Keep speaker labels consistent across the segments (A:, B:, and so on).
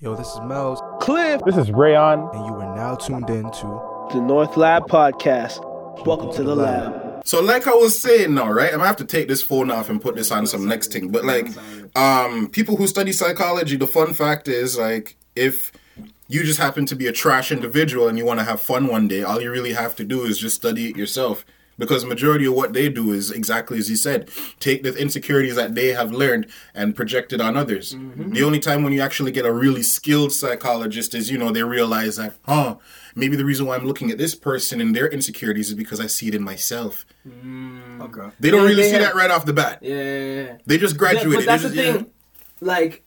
A: Yo, this is Mel's,
B: Cliff,
C: This is Rayon.
A: and you are now tuned in to
B: the North Lab Podcast. Welcome to the lab.
D: So like I was saying now, right? I'm gonna have to take this phone off and put this on some next thing. But like, um, people who study psychology, the fun fact is like, if you just happen to be a trash individual and you want to have fun one day, all you really have to do is just study it yourself. Because majority of what they do is exactly as you said, take the insecurities that they have learned and project it on others. The only time when you actually get a really skilled psychologist is, you know, they realize that, huh, maybe the reason why I'm looking at this person and their insecurities is because I see it in myself.
E: Okay.
D: They don't
F: Yeah,
D: really
F: they
D: see
F: have-
D: that right off the bat.
F: Yeah, yeah, yeah.
D: They just
F: Yeah,
D: graduated.
F: but that's
D: they
F: the
D: just,
F: thing. Like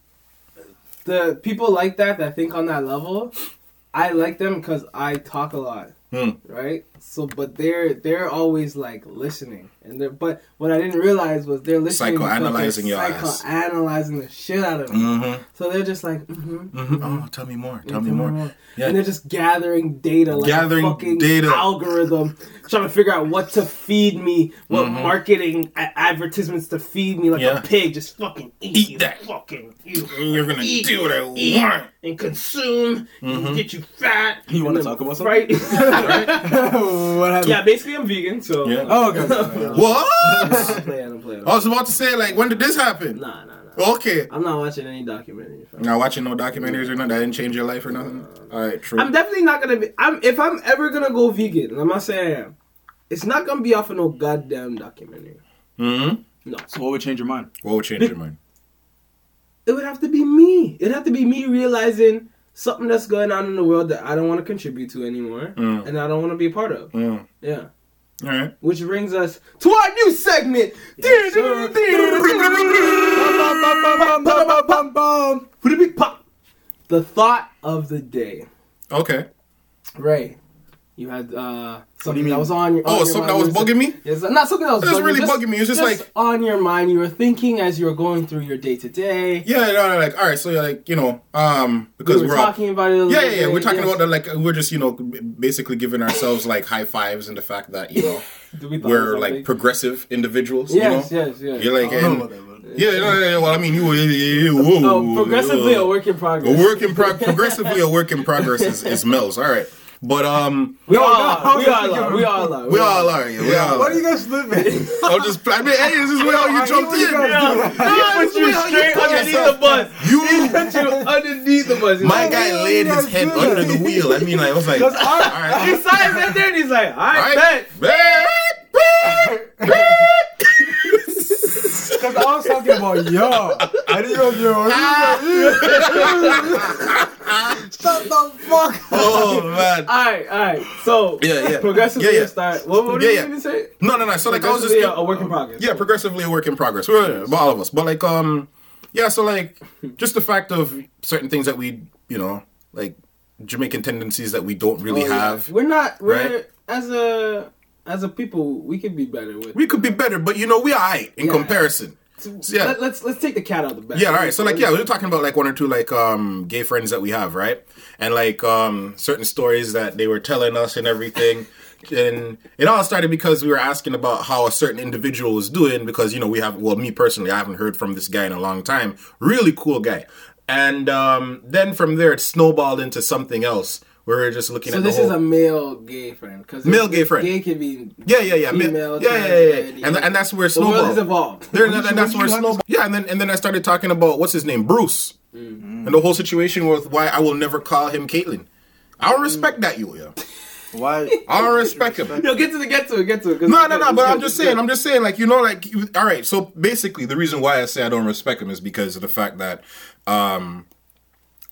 F: the people like that that think on that level, I like them because I talk a lot,
D: Hmm.
F: right? So, but they're they're always like listening, and they're but what I didn't realize was they're listening, because they're
D: Psychoanalyzing your ass.
F: psychoanalyzing the shit out of me.
D: Mm-hmm.
F: So they're just like, mm-hmm,
D: hmm Oh, tell me more. Tell me more. Yeah.
F: and they're just gathering data, like
D: Gathering
F: a fucking
D: data.
F: algorithm, trying to figure out what to feed me, what
D: Mhm.
F: marketing a- advertisements to feed me, like
D: Yeah.
F: a pig. Just fucking eat,
D: Eat that.
F: fucking you.
D: You're gonna
F: eat,
D: do what I
F: eat,
D: want.
F: and consume, and get you fat.
E: You wanna talk about something,
F: right?
E: What happened?
F: yeah, basically I'm vegan, so
D: Yeah.
E: Oh, okay. okay.
D: What?
F: I'm playing, I'm.
D: I was about to say, like, when did this happen?
F: Nah, nah, nah.
D: Okay.
F: I'm not watching any documentaries. fam.
D: Not watching no documentaries or nothing. That didn't change your life or nothing. All right, true.
F: I'm definitely not gonna be. I'm if I'm ever gonna go vegan, and I'm not saying I am. It's not gonna be off of no goddamn documentary.
D: mm-hmm.
F: No,
E: So what would change your mind?
D: What would change your mind?
F: it would have to be me. It'd have to be me realizing something that's going on in the world that I don't want to contribute to anymore,
D: Mm.
F: and I don't want to be a part of.
D: Mm.
F: Yeah.
D: All right.
F: Which brings us to our new segment. The thought of the day.
D: Okay.
F: Ray, you had uh, something
E: mean?
F: that was on your.
D: Oh,
F: your
D: something
F: mind.
D: that was bugging me?
F: It's not something that was
D: It was really
F: just-
D: bugging me. It was just like-
F: on your mind. You were thinking as you were going through your day to day.
D: Yeah, no, no, like, all right, so, you're like, you know, um,
F: We
D: because
F: were
D: we are all.
F: talking about it. A little
D: Yeah, yeah, yeah.
F: bit,
D: We're talking
F: yes.
D: about the, like, we're just, you know, basically giving ourselves, like, high fives and the fact that, you know,
F: we
D: we're
F: something?
D: like, progressive individuals,
F: Yes,
D: you know?
F: yes, yes.
D: You're like,
E: I
D: and,
E: about that, but-
D: yeah, yeah, yeah, yeah, well, I mean, you, you, you whoa,
F: Oh, progressively
D: whoa.
F: a work in progress.
D: A work in pro- progressively a work in progress is, is Mel's. All right, but um,
F: We all
E: no,
F: are.
E: I
F: We all
E: thinking
F: are. We all are.
D: we all are. Yeah, we all
E: What
D: are.
E: are you guys living?
D: I'm just. I mean, hey, this is where you jumped in.
E: when you guys.
D: No,
F: He put you straight
D: put
F: underneath
D: yourself.
F: the bus.
D: You,
F: He put you underneath the bus. He's
D: my
F: like,
D: guy laid his head
E: do
D: under the wheel. I mean, like, I was like, all right,
F: He saw it right there and he's like, I
D: all
F: bet.
D: right, bet.
E: Because I was talking about yo. I didn't know yo. Shut the fuck up.
D: Oh man.
F: All right, all right. So,
D: Yeah, yeah.
F: progressively
D: Yeah, yeah.
F: start. What, what
D: Yeah,
F: did
D: yeah.
F: you even say?
D: No, no, no. So like, I was just.
F: Progressively a, a work in progress.
D: Yeah, progressively a work in progress. We're, well, all of us. But like um yeah, so like just the fact of certain things that we, you know, like Jamaican tendencies that we don't really
F: Oh, yeah.
D: have.
F: We're not. We're
D: Right?
F: as a as a people. We could be better with.
D: We could be better, but you know, we are alright in
F: Yeah.
D: comparison.
F: So,
D: yeah.
F: Let, let's let's take the cat out of the bag.
D: Yeah, all right. So like yeah, we were talking about like one or two like um gay friends that we have, right? And like um certain stories that they were telling us and everything. And it all started because we were asking about how a certain individual was doing because you know we have well me personally I haven't heard from this guy in a long time. Really cool guy. And um then from there it snowballed into something else. We were just looking
F: So
D: at So
F: this
D: the
F: is a male gay friend. Cause
D: Male gay friend.
F: Gay can be.
D: yeah, yeah, yeah,
F: female,
D: yeah, yeah, yeah,
F: trans,
D: yeah. And, and that's where it
F: The world
D: snowballed.
F: has evolved.
D: There, and that's where
E: did you have
D: snowball. Yeah, and then and then I started talking about what's his name, Bruce, and the whole situation with why I will never call him Caitlyn. I don't respect that you, yeah.
E: Why?
D: I don't respect him.
F: Yo, get to the get to it, get to it. 'cause
D: No, no, no. But I'm just saying. I'm just saying. Like you know, like you, all right. So basically, the reason why I say I don't respect him is because of the fact that um,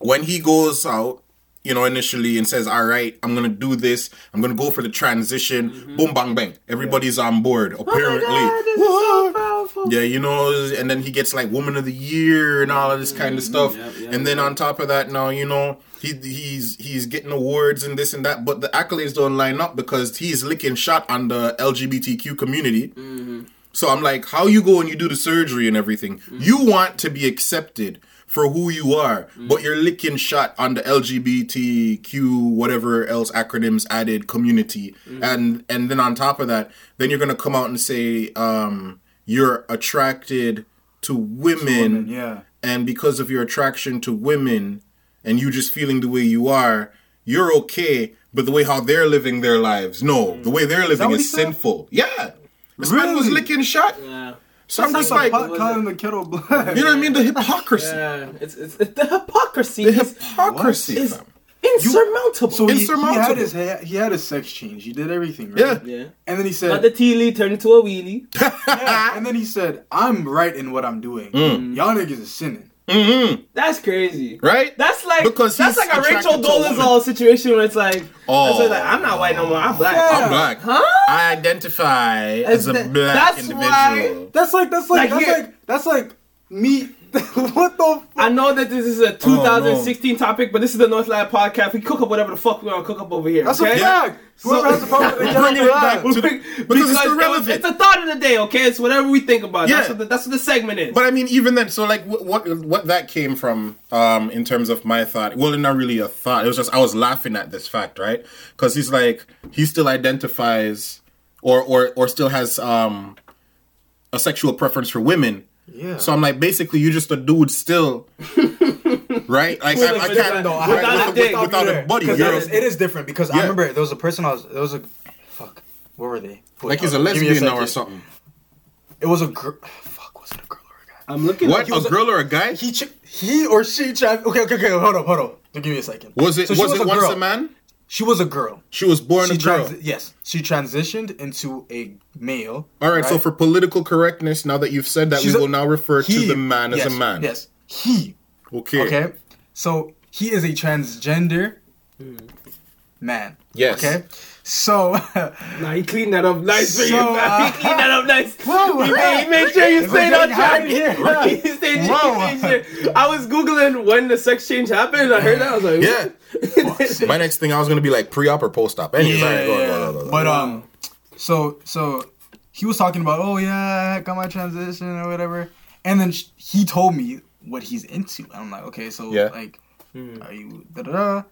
D: when he goes out, you know, initially and says, "All right, I'm gonna do this. I'm gonna go for the transition." Mm-hmm. Boom, bang, bang. Everybody's on board. Oh apparently.
F: Mm-hmm. Oh God, this is so powerful.
D: Yeah, you know, and then he gets like Woman of the Year and all of this kind of mm-hmm. stuff.
F: Yep, yep,
D: and then on top of that, now you know he he's he's getting awards and this and that, but the accolades don't line up because he's licking shot on the LGBTQ community. Mm-hmm. So I'm like, how you go and you do the surgery and everything? You want to be accepted for who you are, but mm. you're licking shot on the LGBTQ whatever else acronyms added community, mm. and and then on top of that, then you're gonna come out and say um, you're attracted to women,
E: Yeah.
D: and because of your attraction to women, and you just feeling the way you are, you're okay. But the way how they're living their lives, no, mm. the way they're living is,
E: said?
D: sinful. Yeah, this man was licking shot.
F: Yeah.
D: So I'm just
E: Like
D: like,
E: calling the kettle black.
D: you know what I mean? The hypocrisy,
F: Yeah. It's, it's, it's the hypocrisy
D: the hypocrisy,
F: is
D: fam.
F: insurmountable.
E: So he, he had his ha- he had his sex change. He did everything, right?
D: Yeah.
F: yeah.
E: And then he
F: said,
E: said,
F: the tea leaf turned into a wheelie.
E: yeah. and then he said, "I'm right in what I'm doing.
D: Mm.
E: Y'all niggas is sinning."
D: Mm-hmm.
F: That's crazy.
D: Right?
F: That's like
D: Because
F: that's like a Rachel. Dolezal situation where it's like,
D: Oh.
F: like I'm not white no more. I'm black.
E: Yeah.
D: I'm black.
F: Huh?
D: I identify as a
F: That's-
D: black
F: that's
D: individual.
F: why-
E: That's like that's like,
F: Like
E: that's like that's like me. what the? Fuck?
F: I know that this is a 2016 topic, but this is the North Lab podcast. We cook up whatever the fuck we want to cook up over here.
E: That's
F: okay?
E: a fact. Whoever has a problem with it,
D: Bring it
E: get
D: back
E: on
D: to-
E: that.
D: because it's
F: it was-
D: irrelevant.
F: it's a thought of the day, okay? It's whatever we think about. That's,
D: Yeah.
F: what the, that's what the segment is.
D: But I mean, even then, so like, what what, what that came from, um, in terms of my thought. Well, not really a thought. It was just I was laughing at this fact, right? Because he's like, he still identifies, or or or still has um, a sexual preference for women.
E: Yeah.
D: So I'm like, basically, you're just a dude still, right? Like I, I can't
E: No, I-
D: right,
F: without
D: with-
F: a dick.
D: without a buddy. You're
E: it is, it is different because I remember there was a person I was there was a fuck where were they
D: like he's
E: uh, a
D: lesbian now or something.
E: It was a girl. Fuck, was it a girl or a guy?
F: I'm looking
D: What
F: at
D: a
E: was a-
D: girl or a guy?
E: He ch- he or she tried. Okay, okay, okay. Hold up, hold up. Give me a second.
D: Was it
E: So she
D: was it once
E: girl.
D: a man?
E: She was a girl.
D: She was born
E: She
D: a girl.
E: transi- yes, she transitioned into a male.
D: All right, so for political correctness, now that you've said that,
E: She's
D: we
E: a-
D: will now refer
E: he-
D: to the man
E: yes,
D: as a man.
E: Yes, he.
D: Okay.
E: Okay, so he is a transgender hmm. man.
D: Yes.
E: Okay, so
F: Nah, he cleaned that up nice for you.
E: So,
F: man.
E: uh,
F: he cleaned that up nice.
E: Whoa,
F: he, made, he made sure you stayed on track.
E: here.
F: He stayed-
E: Whoa.
F: made sure- I was googling when the sex change happened. I heard that. I was like,
D: Yeah. My next thing, I was gonna be like pre-op or post-op. Anyways, all right, go on, go on, go on, go.
E: But um, so so he was talking about, oh yeah, I got my transition or whatever, and then sh- he told me what he's into. And I'm like, okay, so
D: Yeah.
E: like, are you da da da?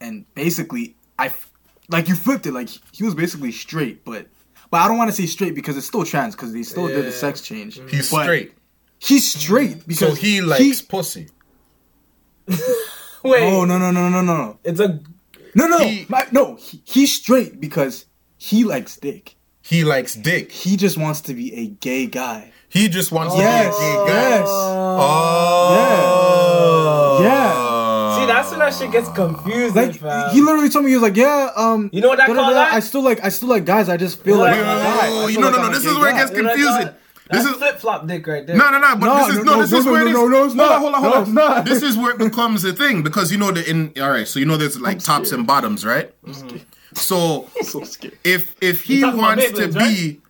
E: And basically, I f- like you flipped it. Like he was basically straight, but but I don't want to say straight because it's still trans because they still did the sex change.
D: he's
E: But
D: straight,
E: He's straight because
D: so he likes pussy.
F: wait,
E: Oh no no no no no no
F: it's a
E: no no
D: He-
E: my, no he, he's straight because he likes dick.
D: He likes dick.
E: He just wants to be a gay guy.
D: He just wants
E: Yes,
D: to be a gay guy.
E: yes.
D: Oh.
E: Yeah.
F: See. That shit gets confusing.
E: Like
F: fam.
E: he literally told me he was like, yeah, um,
F: You know what I call that?
E: I still like, I still like guys. I just feel
F: You know
E: like
F: what
E: I'm
F: I
E: a
F: call
E: guy.
F: that?
E: I
D: Oh,
E: feel
D: you no,
E: like
D: no,
E: I'm
D: no. This is where it gets
F: You know what I
D: confusing. This
F: That's
D: is
F: flip flop dick right there.
D: no, no, no. But
E: No,
D: this is
E: no,
D: no.
E: no,
D: This
E: no,
D: is
E: no,
D: where it
E: no,
D: is.
E: no, no, it's not.
D: Hold on, hold
E: No,
D: on,
E: it's not.
D: This is where it becomes a thing because you know that in all right. So you know there's like tops and bottoms, right? So
E: so scared.
D: if if he wants to
F: Beyblades,
D: be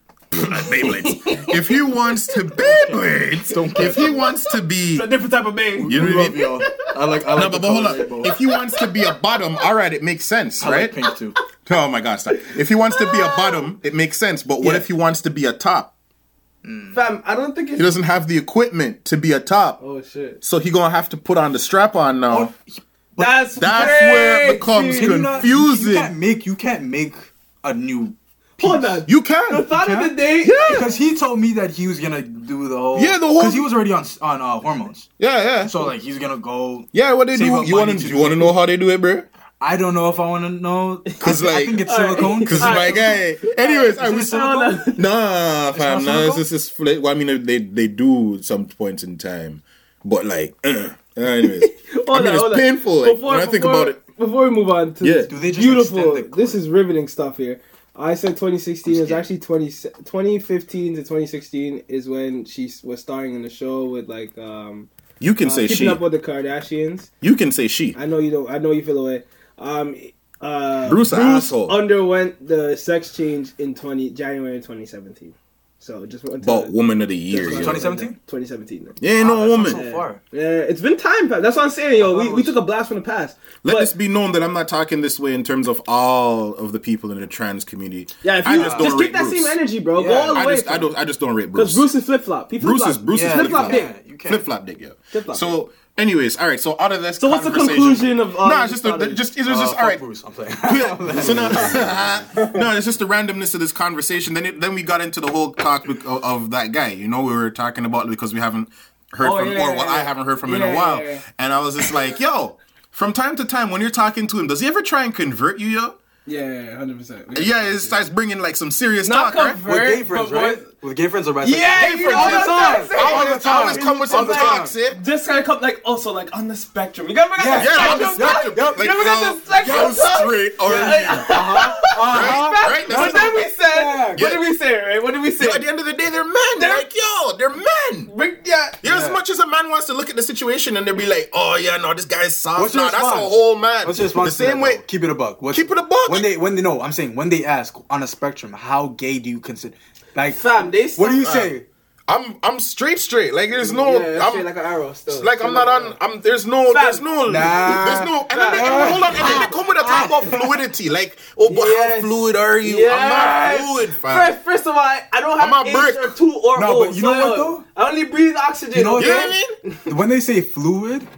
D: Beyblades, if he wants to Beyblades, if he wants to be,
F: It's a different type of man.
D: you know what I mean?
E: yo. I like, I like
D: No, but, but hold on. If he wants to be a bottom, all right, it makes sense,
E: I
D: right?
E: like pink too.
D: Oh my gosh, stop. if he wants to be a bottom, it makes sense. But what
E: Yeah.
D: if he wants to be a top?
F: Fam, I don't think.
D: He doesn't have the equipment to be a top,
F: Oh shit.
D: so he gonna have to put on the strap on now.
F: Oh, that's
D: That's where it becomes
F: crazy.
E: Can you not-
D: confusing.
E: You can't make, you can't make a new.
F: Hold on.
D: You
F: the
D: can.
F: thought of the day.
E: Because he told me that he was gonna do the whole.
D: Yeah, the whole-
E: Because he was already on on uh, hormones,
D: Yeah, yeah.
E: so like he's gonna go.
D: Yeah, what they
E: Save
D: do?
E: up
D: You want to?
E: to
D: You want to know how they do it, bro?
E: I don't know if I want to know.
D: 'Cause,
E: I,
D: like- I
E: think it's
F: Alright.
E: silicone.
D: Because
F: Alright.
D: like, hey. Anyways, I
E: Is it
D: was
E: silicone?
D: nah, fam.
E: not
D: Nah,
E: silicone?
D: this is fl- well, I mean, they they do some points in time, but like, uh, anyways, I mean,
F: on,
D: it's
F: hold
D: painful. Like,
F: Before-
D: when I think
F: before-
D: about it.
F: Before we move on to
D: Yeah.
F: this
E: Do they just
F: beautiful,
E: the
F: this is riveting stuff here. I said 2016 is
E: scared.
F: actually 20, 2015 to 2016 is when she was starring in the show with like um
D: You can
F: uh,
D: say
F: keeping
D: she.
F: up with the Kardashians.
D: You can say she.
F: I know you don't. I know you feel away. Um, uh,
D: Bruce asshole.
F: underwent the sex change in 20 January 2017. So just wanted to-
D: About uh, woman of the year. yo.
E: 2017?
F: 2017.
D: Yeah, ain't no
E: Wow, that's
D: woman.
E: So far.
F: Yeah, it's been time. fam. That's what I'm saying, yo. We, we took a blast from the past.
D: Let
F: But-
D: this be known that I'm not talking this way in terms of all of the people in the trans community.
F: Yeah, if
D: I
F: you
D: just
F: just,
D: don't
F: keep
D: rate
F: that
D: Bruce.
F: same energy, bro. Go
E: Yeah,
F: all the
D: I
F: way.
D: just, I don't, I just don't rate Bruce.
F: Because Bruce is flip flop. He
D: Bruce
F: flip-flop.
D: is Bruce is
E: Yeah,
F: flip
D: flip
F: flop
D: flop.
F: dick.
E: You can't.
D: Flip flop dick, yeah.
F: Flip-flop.
D: So, anyways, all right. So out of this,
F: So what's the conclusion of all
D: No,
F: this
D: it's just, a,
F: knowledge?
D: just it was
E: Uh,
D: just
E: fuck
D: all right.
E: Bruce, I'm playing.
D: so now, no, it's just the randomness of this conversation. Then, it, then we got into the whole talk of, of that guy. You know, we were talking about because we haven't heard
F: Oh,
D: from,
F: yeah,
D: or
F: yeah,
D: what
F: yeah.
D: I haven't heard from in a while.
F: yeah, yeah.
D: And I was just like, yo, from time to time when you're talking to him, does he ever try and convert you, yo?
F: Yeah, hundred percent.
D: Yeah, it starts bringing like some serious
F: Not
D: talk, right?
F: convert.
E: With gay friends, right?
F: What-
E: With gay friends or bisexual?
F: Yeah,
D: Gay
F: you
D: friends,
F: all the time.
D: I always, I always come with some
F: All the
D: talks,
F: time.
D: yeah.
F: Just kind of come like also like on the spectrum. You got me
E: Yeah,
D: Yeah, on the
F: spectrum.
D: spectrum.
E: Yup,
D: Like,
F: you ever got
D: how-
F: the spectrum
D: how
F: talk?
D: straight are you? Right? Uh-huh. Right? That's
F: But then we said, what did we say, right? What did we say?
D: At the end of the day, they're men. They're like, yo, they're men.
F: Bring- yeah.
D: Yeah, as much as a man wants to look at the situation and they'll be like, oh yeah, no, this guy's soft.
E: What's
D: nah, that's a whole man.
E: What's your response?
D: The same way.
E: Keep it a buck.
D: Keep it a buck.
E: When they, when they, no, I'm saying when they ask on a spectrum, how gay do you consider? Like,
F: Fam, they
E: what do you
F: stop-
E: say?
D: I'm I'm straight straight. Like there's no
F: Yeah,
D: I'm
F: like an arrow still.
D: like I'm not on I'm there's no there's no
E: Nah.
D: there's no and then they, hold on and then they come with a talk about fluidity like oh but
F: Yes.
D: how fluid are you?
F: Yes.
D: I'm not fluid, fam.
F: First, first of all, I don't have
D: I'm a
F: H
D: brick.
F: or two or
E: No,
F: O.
E: but you know what, though?
F: I only breathe oxygen.
E: You know what,
D: You know what I mean?
E: When they say fluid,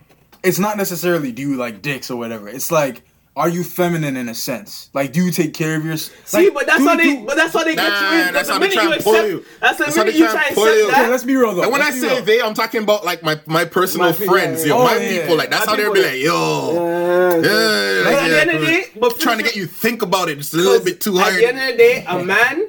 E: it's not necessarily do you like dicks or whatever. It's like, are you feminine in a sense? Like, do you take care of yourself?
F: See, but that's how they. But that's how they get
D: Nah,
F: you in.
D: that's
F: But
D: how
F: the
D: they
F: minute
D: try
F: you
D: and pull
F: accept,
D: you.
F: that's the
D: That's how
F: minute
D: they
F: you
D: try
F: try
D: and
F: and
D: pull
F: accept
D: you.
F: that.
E: Okay, let's be real though.
D: And when I
E: Let's be
D: say
E: real.
D: they, I'm talking about like my, my personal
F: My people,
D: friends,
F: yeah,
D: yo,
E: yeah.
D: my
E: Oh, yeah,
D: people. Like that's how they'll be like, yo,
F: Yeah,
D: yeah,
F: But
D: like,
F: at the
D: yeah,
F: end of the day, but
D: trying to get you think about it just a little bit too hard.
F: At
D: hard.
F: the end of the day, a man.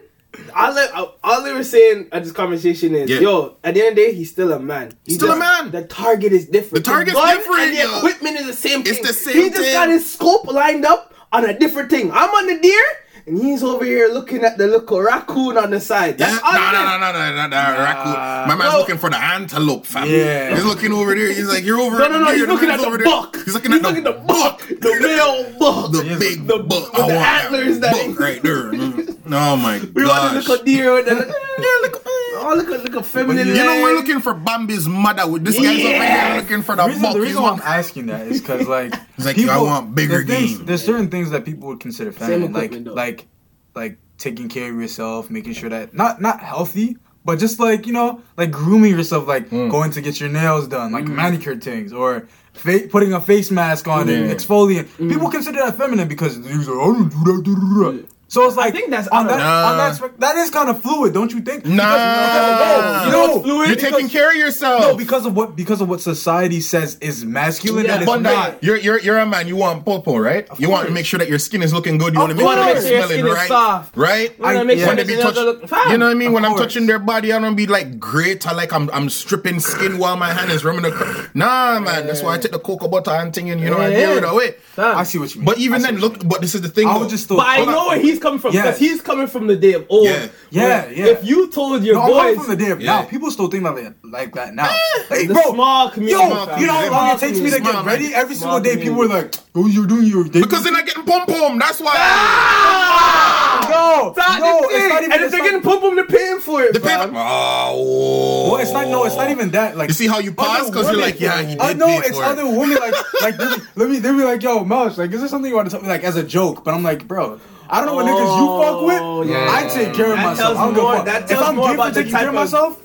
F: All, they- all they were saying at this conversation is,
D: Yeah.
F: yo, at the end of the day, he's still a man. He's
D: Still a man.
F: The target is different.
D: The target's
F: gun
D: different,
F: And the equipment is the same
D: It's
F: thing.
D: the same
F: He just
D: thing.
F: got his scope lined up on a different thing. I'm on the deer, and he's over here looking at the little raccoon on the side.
D: Yeah,
F: That's all
D: no,
F: it
D: no, no, no, no, no, no, raccoon. My man's
F: No.
D: looking for the antelope, fam.
E: Yeah.
D: He's looking over there. He's like, you're over there.
F: No, no, no.
D: there,
F: He's looking at the
D: over there.
F: buck.
D: He's looking at the, buck.
F: the male buck.
D: The big
F: the-
D: buck.
F: with
D: I
F: the
D: want
F: antlers
D: that
F: that-
D: buck right there. Mm. Oh my god.
F: We want
D: gosh.
F: to look a deer with the.
D: Yeah, look.
F: Oh, look at look at feminine.
D: You know we're looking for Bambi's mother. With this guy's over here looking for
E: The
D: the
E: reason,
D: buck.
E: the reason why I'm asking that is because like
D: He's like, "Yo, I want bigger
E: there's things-
D: game."
E: There's certain things that people would consider feminine, like
F: though.
E: like like taking care of yourself, making sure that not not healthy, but just like you know like grooming yourself, like
D: Hmm.
E: going to get your nails done, like manicure things, or fa- putting a face mask on and exfoliant.
F: Mm.
E: People consider that feminine because he's like, I don't do that. Da, da, da." So it's like
F: think that's
E: on that
F: of-
E: on that that is kind of fluid, don't you think?
D: Nah.
E: because,
F: You know what's fluid?
D: You're
F: Because-
D: taking care of yourself.
E: no, because of what because of what society says is masculine
F: Yeah,
E: and
F: but
E: it's
F: that-
E: not.
D: You're you're you're a man. You want popo, right? you want to make sure that your skin is looking good. You want to make sure
F: course.
D: that
F: Make sure your
D: you're smelling
F: is
D: right,
F: soft.
D: right?
F: You wanna
E: I-
F: make
E: yeah.
F: sure
D: when they be touch, you know what I mean?
E: Of
D: when I'm touching their body, I don't be like great. I like I'm I'm stripping skin while my hand is rubbing the. cr- Nah, man. That's why I take the cocoa butter and thing, and you know I
F: Yeah.
D: deal with it away.
E: I see what you mean.
D: But even then, look. But this is the thing.
E: I would just.
F: But I know where he's coming from
E: Yeah.
F: because he's coming from the day of old.
D: Yeah.
E: Yeah, yeah.
F: If you told your
E: No, I'm
F: boys
E: from the day of
D: Yeah.
E: now. People still think like that, like that now. Ah, like,
F: the
E: bro,
F: small community,
E: yo,
F: fam.
E: you know how long it takes me to get ready? Every
F: Small
E: single day, people are
F: community.
E: like, "Oh, you're doing your day."
D: because they're not getting pom pom. That's why.
F: Ah!
E: no,
F: no,
E: it's not even.
F: And if they're getting pump them, they're paying for it.
D: The pay-
F: fam.
D: Oh.
E: Well, it's not. No, it's not even that. Like
D: You see how you pause because you're like, yeah, he uh, did
E: I know it's other women like like they be- let me they be like, yo, Mouse, like, is there something you want to tell me like as a joke? But I'm like, bro, I don't know what niggas you fuck
F: Oh,
E: with.
F: yeah.
E: I take care of
F: That
E: myself. I don't give a
F: more-
E: fuck.
F: that
E: If I'm
F: more
E: gay for
F: about the
E: taking care of
F: of-
E: myself,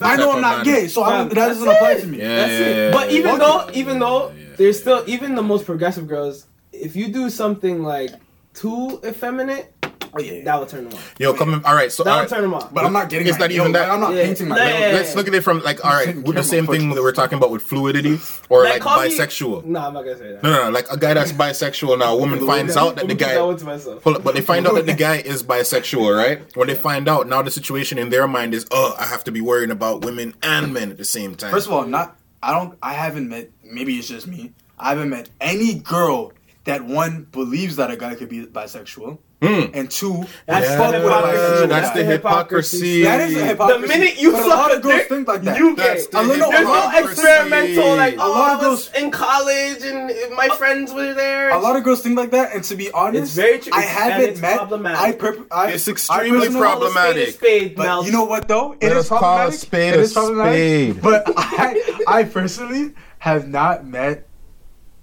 E: I know I'm not gay, so I don't, that doesn't apply to me.
D: Yeah,
F: That's
D: yeah,
F: it.
D: yeah,
F: But
D: yeah.
F: even
E: Fuck
F: though, even though there's still even the most progressive girls, if you do something like too effeminate,
E: Oh, yeah.
F: that will turn them off.
D: Yo, come. All right. So
F: That
D: all
F: will turn them off.
E: But I'm not getting.
D: It's
E: my-
D: not even
E: yo,
D: that-
E: I'm not
F: Yeah.
E: painting my.
F: Yeah,
E: yo,
F: yeah,
D: Let's look at it from like, all right, with the same thing that we're talking about with fluidity or like,
F: call me-
D: bisexual.
F: No, I'm not gonna say that.
D: No, no, no, like a guy that's bisexual now. A woman finds out that the guy.
F: one.
D: Hold up, but they find out that the guy is bisexual, right? When they find out, now the situation in their mind is, oh, I have to be worrying about women and men at the same time.
E: First of all, not I don't I haven't met maybe it's just me. I haven't met any girl that one believes that a guy could be bisexual. Hmm. And two,
F: That's
E: would
F: the
E: fuck with a
F: hypocrisy.
D: that's the hypocrisy.
E: That is a hypocrisy.
F: The minute you
E: But a
F: suck
E: lot of girls
F: dick,
E: think like that.
F: you
D: That's
F: gay.
D: the
E: I don't know,
F: There's no experimental like
E: A
F: oh,
E: lot
F: I
E: of
F: was
E: girls-
F: in college and my friends were there.
E: A lot of girls think like that, and to be honest,
F: It's very true.
E: I haven't
F: it's
E: met.
F: problematic.
E: I, perp- I
D: It's extremely
E: personally-
D: problematic.
F: Spade,
E: But you know what though? It
D: Let
E: is
D: us
E: problematic.
D: spade
E: It
D: a
E: is problematic.
D: spade.
E: But I, I personally have not met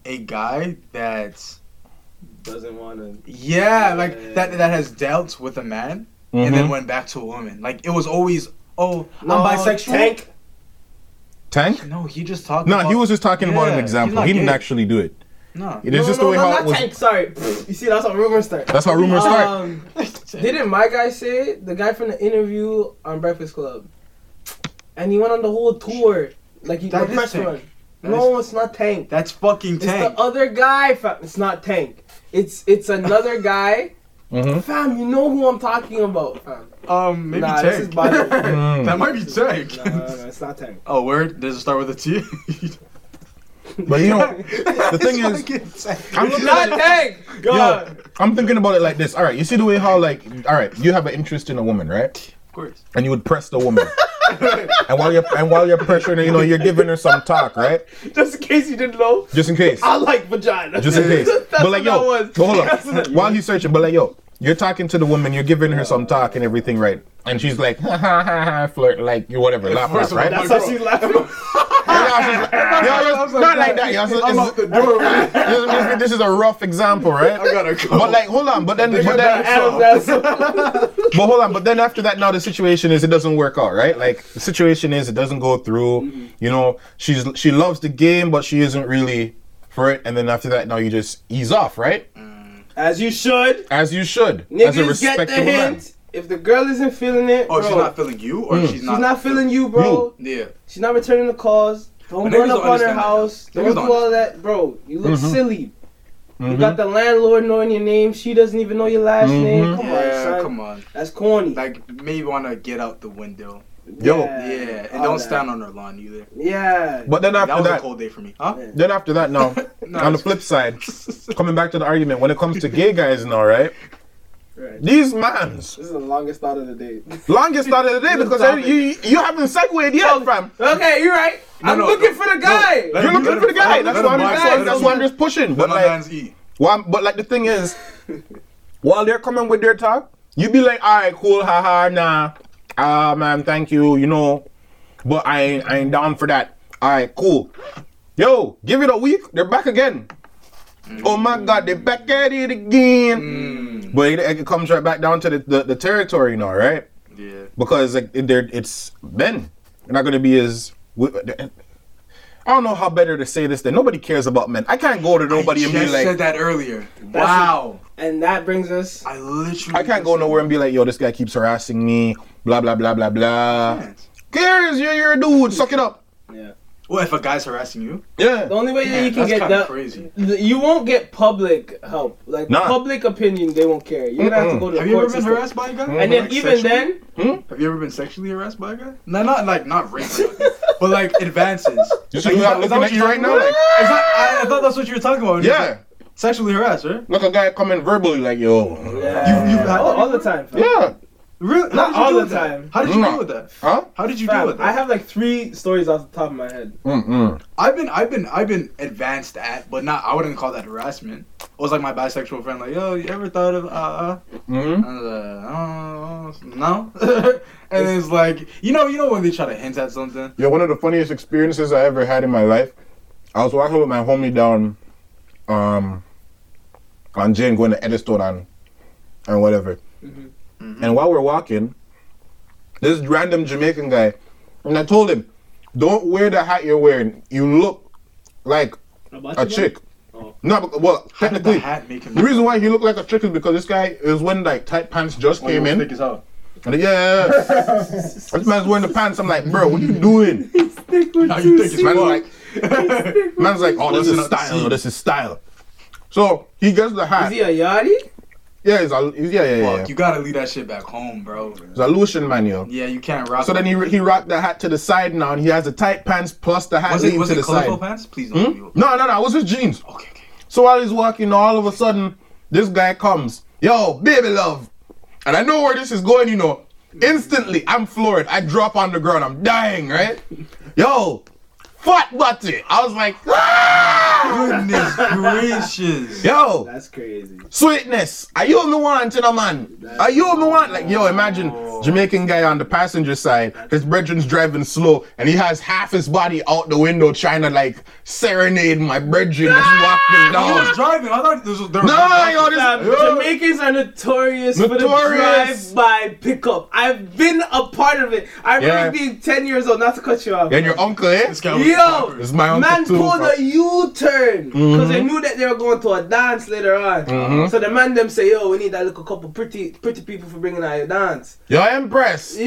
E: a guy that's
F: doesn't want to.
E: yeah, like that that has dealt with a man and then went back to a woman. Like it was always, oh, I'm bisexual.
F: Tank.
D: Tank?
E: No, he just talked.
D: No,
E: about,
D: he was just talking about an example. He didn't
E: gay.
D: actually do it.
E: No.
D: It is
F: no,
D: just
F: no,
D: the way
F: no,
D: how
F: not
D: it was.
F: Tank. Sorry. You see, that's how rumors start.
D: That's how rumors start.
F: Um, didn't my guy say it? the guy from the interview on Breakfast Club, and he went on the whole tour, like he
E: That
F: the
E: is
F: press
E: Tank.
F: run. No, it's not Tank.
E: That's fucking Tank.
F: It's
E: Tank.
F: the other guy, fam. It's not Tank. It's it's another guy.
D: Mhm.
F: Fam, you know who I'm talking about, fam.
E: um, maybe
F: Nah, this is
E: Tank.
F: body.
D: Mm.
E: that might be Tank.
F: no, no, no, it's not Tank.
E: oh, word? Does it start with a T?
D: But you know, the thing is, I'm looking
F: Not
D: it,
F: Tank. God.
D: yo, I'm thinking about it like this. All right, you see the way how like, all right, you have an interest in a woman, right?
E: of course.
D: And you would press the woman, and while you're and while you're pressuring her, you know, you're giving her some talk, right?
F: Just in case you didn't know,
D: Just in case.
F: I like vagina.
D: just in case.
F: That's
D: but like,
F: what
D: yo,
F: that was.
D: but hold
F: That's
D: on. While he's searching, but like, yo, you're talking to the woman, you're giving her some talk and everything, right? And she's like, ha ha ha ha, flirt, like you whatever, laugh,
E: First
D: laugh,
E: of all,
D: right?
F: That's how she laughed.
D: Yeah, yeah, yo, not like that. yo, it's-
E: I'm out the door,
D: this, this- this is a rough example, right?
E: I gotta go.
D: But like, hold on, but then, but then, but hold on, but then after that, now the situation is it doesn't work out, right? Like the situation is it doesn't go through. You know, she's she loves the game, but she isn't really for it. And then after that, now you just ease off, right?
F: As you should.
D: As you should, as a
F: Niggas get the
D: respectable man.
F: hint. If the girl isn't feeling it,
E: oh,
F: bro,
E: she's not feeling you, or
D: Mm.
E: she's
F: she's
E: not.
F: not feeling you, bro.
E: Yeah.
F: She's not returning the calls. Don't
E: But
F: run up on her house. Don't
E: don't
F: do all that, bro. You look
D: Mhm.
F: silly. You
D: Mhm.
F: got the landlord knowing your name. She doesn't even know your last
D: Mhm.
F: name. Come on, son.
E: come on.
F: That's corny.
E: Like maybe want to get out the window.
D: Yo.
E: Yeah, and don't
F: that.
E: stand on her lawn either.
F: Yeah.
D: But then after
E: That
D: after
E: was
D: that,
E: a cold day for me, huh?
F: Yeah.
D: then after that, now
E: No,
D: on the flip side, coming back to the argument when it comes to gay guys, now, right?
F: Right.
D: These mans,
F: This is the longest thought of the day.
D: longest start of the day
F: Good
D: because
F: topic.
D: you you haven't segued yet, fam.
F: Okay, you're right.
E: No,
F: I'm
E: no,
F: looking
E: no.
F: for the guy.
E: Let
D: You're
E: him-
D: looking for the
E: him-
D: guy. That's why I'm just
E: let
D: saying.
E: him
D: That's why I'm just pushing. But like,
E: man's eat.
D: Well, but like the thing is, while they're coming with their talk, you be like, all right, cool, haha, nah, ah man, thank you, you know, but I ain't, I ain't down for that. All right, cool. Yo, give it a week, they're back again. Oh my God, they're back at it again.
E: Mm,
D: But it, it comes right back down to the, the, the territory now, right?
E: yeah.
D: Because like it, it's men. They're not gonna be as. I don't know how better to say this. That nobody cares about men. I can't go to nobody
E: I
D: and be
E: just
D: like,
E: said that earlier.
F: That's
E: wow.
F: And that brings us.
E: I literally.
D: I can't go nowhere and be like, yo, this guy keeps harassing me, blah blah blah blah blah. Cares? You're, you're a dude. Suck it up.
F: Yeah.
E: What if a guy's harassing you?
D: Yeah.
F: The only way that
E: Man,
F: you can
E: that's
F: get
E: kinda
F: that,
E: crazy.
F: th- you won't get public help. Like
D: Nah.
F: public opinion, they won't care. You're gonna have to
D: Mm-mm.
F: go to the
E: Have
F: the
E: you ever
F: court
E: been
F: system.
E: harassed by a guy?
F: And then
E: Like,
F: even
E: sexually?
F: then, hmm?
E: Have you ever been sexually harassed by a guy? No, not like not rape, or nothing, but like advances.
D: You see
E: Like,
D: me
E: is that- is
D: looking
E: that what
D: at you
E: you're
D: right
E: talking
D: now, like,
E: about? Is that- I, I thought that's what you were talking about. when you
D: yeah.
E: said Sexually harassed, right?
D: Like a guy coming verbally, like, yo,
F: yeah,
E: You- you've had
F: all, all the time. fam.
D: yeah,
E: Really? How
F: Not
E: did you
F: all
E: deal
F: the
E: with that?
F: time.
E: How did you deal with that?
D: huh?
E: How did you deal with that?
F: I have like three stories off the top of my head.
D: Mm-mm.
E: I've been, I've been, I've been advanced at, but not. I wouldn't call that harassment. It was like my bisexual friend, like, yo, you ever thought of, uh, uh?
D: Mm-hmm.
E: I was like, uh, no. and it's like, you know, you know when they try to hint at something.
D: Yo, one of the funniest experiences I ever had in my life. I was walking with my homie down, um, on Jane going to Eddystone and and whatever.
F: Mhm.
D: And while we're walking, this random Jamaican guy, and I told him, "Don't wear the hat you're wearing. You look like a chick."
F: Oh.
D: No, but, well,
E: How did the
D: technically,
E: hat make him?
D: the reason why he looked like a chick is because this guy is when like tight pants just
E: When
D: came in.
E: thick as hell.
D: And yeah, yeah, yeah. this man's wearing the pants. I'm like, bro, what are you doing?
E: Now you think it's
D: Man's
E: fuck.
D: like, man's like, oh, this is style.
E: see.
D: This is style. So he gets the hat.
F: Is he a yachty?
D: Yeah, he's a, he's, yeah, yeah, yeah.
E: Fuck, you gotta leave that shit back home, bro.
D: He's a Lucian man, yo.
E: Yeah, you can't rock.
D: So then he he rocked the hat to the side now, and he has the tight pants plus the hat
E: was it was
D: to
E: it
D: the side.
E: colorful pants? Please don't.
D: Hmm? No, no, no. It was his jeans.
E: Okay, okay.
D: So while he's walking, all of a sudden, this guy comes. Yo, baby love. And I know where this is going, you know. Instantly, I'm floored. I drop on the ground. I'm dying, right? Yo, fat butty. I was like, ah!
E: Goodness gracious.
D: Yo,
F: That's crazy.
D: sweetness. Are you the one, you know, man? Are you the one? Like, yo, imagine Jamaican guy on the passenger side. His brethren's driving slow, and he has half his body out the window trying to like serenade my brethren that's walking
E: He
D: down.
E: was driving. I thought this was. There was
D: No, yo, this
F: Fam,
D: yo.
F: Jamaicans are notorious, for the drive-by pickup. I've been a part of it. I remember
D: Yeah.
F: being 10 years old, not to cut you off.
D: And your uncle, eh?
E: This guy was
F: Yeah, Yo,
D: It's my
F: man pulled a U-turn because they
D: Mhm.
F: knew that they were going to a dance later on.
D: Mhm.
F: So the man them say, "Yo, we need that little couple pretty, pretty people for bringing out your dance."
D: Yo, Empress.
F: Yo,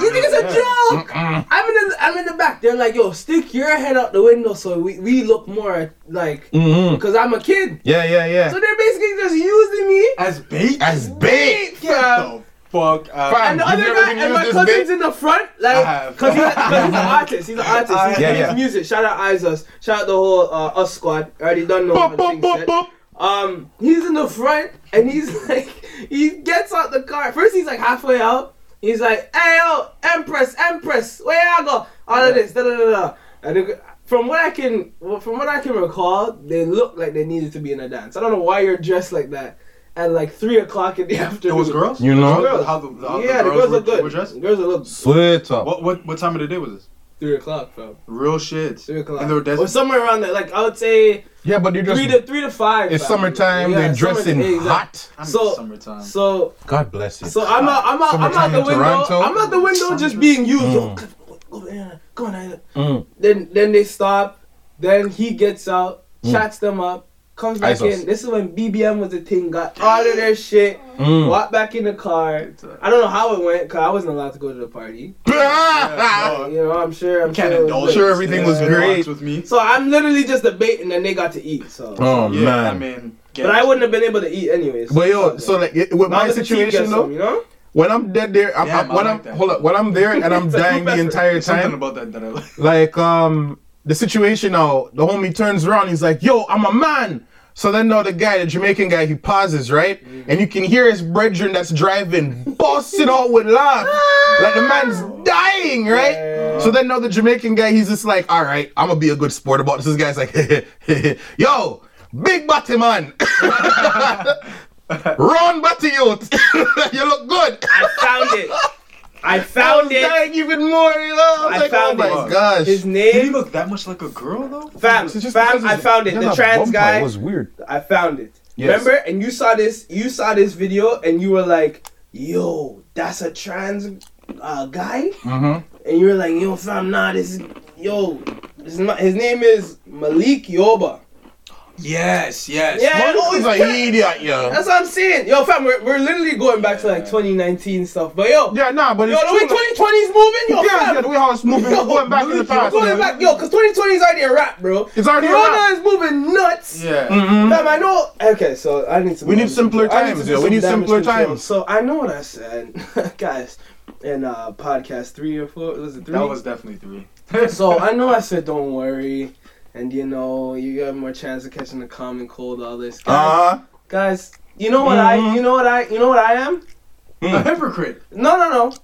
F: you think it's a joke? I'm in the, I'm in the back. They're like, "Yo, stick your head out the window so we, we look more like
D: Mm-hmm.
F: because I'm a kid."
D: Yeah, yeah, yeah.
F: So they're basically just using me
E: As bait?
D: As bait.
F: fam.
E: Fuck. out.
D: Fam,
F: And the other
D: never
F: guy,
D: been
F: and my cousin's
D: bait?
F: in the front, like, cause he's, cause he's an artist. He's an artist. He's
D: Yeah,
F: yeah,
D: yeah.
F: music. Shout out Isus. Shout out the whole uh, us squad. I already done know
D: Boop,
F: how the
D: boop,
F: thing
D: boop,
F: set.
D: boop.
F: Um, he's in the front and he's like, he gets out the car. First, he's like halfway out. He's like, "Hey, yo, Empress, Empress, where y'all go? All of this, da da da da." And it- from what I can, from what I can recall, they look like they needed to be in a dance. I don't know why you're dressed like that at like three o'clock in the afternoon.
E: It was girls?
D: You know?
F: Girls.
E: How the, how
F: yeah, the
E: girls
F: girls
E: were,
F: look good.
E: Were dressed?
F: Girls look
D: Sweet up.
E: What, what, what time of the day was this?
F: three o'clock, bro.
E: Real shit.
F: Three o'clock.
E: And they were
F: or
E: dancing.
F: somewhere around there. Like I would say
D: Yeah, but you're just.
F: three to three to five.
D: it's
F: fam.
D: summertime.
F: Yeah,
D: they're dressing
F: summer- exactly.
D: hot.
E: I'm
F: So-
E: in summertime.
F: So
D: God bless you.
F: so I'm out I'm out I'm out the window.
D: Toronto?
F: I'm out the window just being used.
D: Mm.
F: Go there, go on.
D: Mm.
F: Then then they stop. Then he gets out,
D: Mm.
F: chats them up, comes back
D: Isos.
F: in. This is when BBM was the thing. Got all of their shit.
D: Mm.
F: Walked back in the car. I don't know how it went because I wasn't allowed to go to the party.
E: Yeah,
F: You know, I'm sure. I'm
E: Can't
F: sure. was
E: indulge.
D: Sure, everything was great.
E: with me.
F: So I'm literally just debating, and they got to eat. So.
D: Oh
E: Yeah,
D: man.
E: I mean,
F: But I wouldn't have been able to eat anyways.
D: But yo, so like it- with
F: Now
D: my
F: let the team get
D: situation
F: some,
D: though,
F: you know.
D: when I'm dead there, I'm,
E: Yeah,
D: I'm- when
E: like
D: I'm
E: that.
D: hold up, when I'm there and I'm dying the entire
E: There's something about that that I like.
D: like um the situation now, the homie turns around, he's like, "Yo, I'm a man." So then now the guy, the Jamaican guy, he pauses, right? Mm. And you can hear his brethren that's driving busting out with laugh. like the man's ah. dying, right? So then now the Jamaican guy, he's just like, all right, I'm gonna be a good sport about this. This guy's like, yo, big body man. Run body youth. you look good.
F: I found it. I found
D: I was
F: it.
D: even more, you know? I was
F: I
D: like,
F: found
D: oh my
F: it.
D: gosh.
F: His
E: Did he
F: name,
E: look that much like a girl though?
F: fam,
D: It's just
F: fam.
D: because
F: I found it.
D: it's
F: The trans guy.
D: It was weird.
F: I found it.
D: Yes.
F: Remember? And you saw this. You saw this video, and you were like, "Yo, that's a trans uh, guy."
D: Mm-hmm.
F: And you were like, "Yo, fam, nah, this is yo." This is not, his name is Malik Yoba.
E: Yes, yes.
F: Yeah,
D: Man,
F: oh,
D: he's
F: he's
D: an
F: cat-
D: idiot, yo.
F: That's what I'm saying. Yo, fam, we're, we're literally going back to like 2019 stuff. But yo,
D: Yeah, nah, but
F: yo,
D: it's
F: the way
D: true.
F: 2020 is moving, yo,
D: yeah,
F: fam.
D: yeah, the way how it's moving, we're going back in the past.
F: Going
D: man.
F: back, yo, because 2020 is already a wrap, bro.
D: It's already a
F: Corona
D: wrap.
F: is moving nuts.
E: Yeah.
D: Mhm.
F: Fam, I know. Okay, so I need some.
D: We need simpler
F: control. I
D: times,
F: to do
D: yo. We need simpler
F: control.
D: times.
F: So I know what I said, guys, in uh, podcast three or four. Was it three?
E: That was definitely three.
F: so I know I said don't worry, and you know you have more chance of catching a common cold. All this, guys.
D: Uh-huh.
F: guys you know what I?
D: Mhm.
F: You know what I? You know what I am?
E: A hypocrite.
F: No, no, no.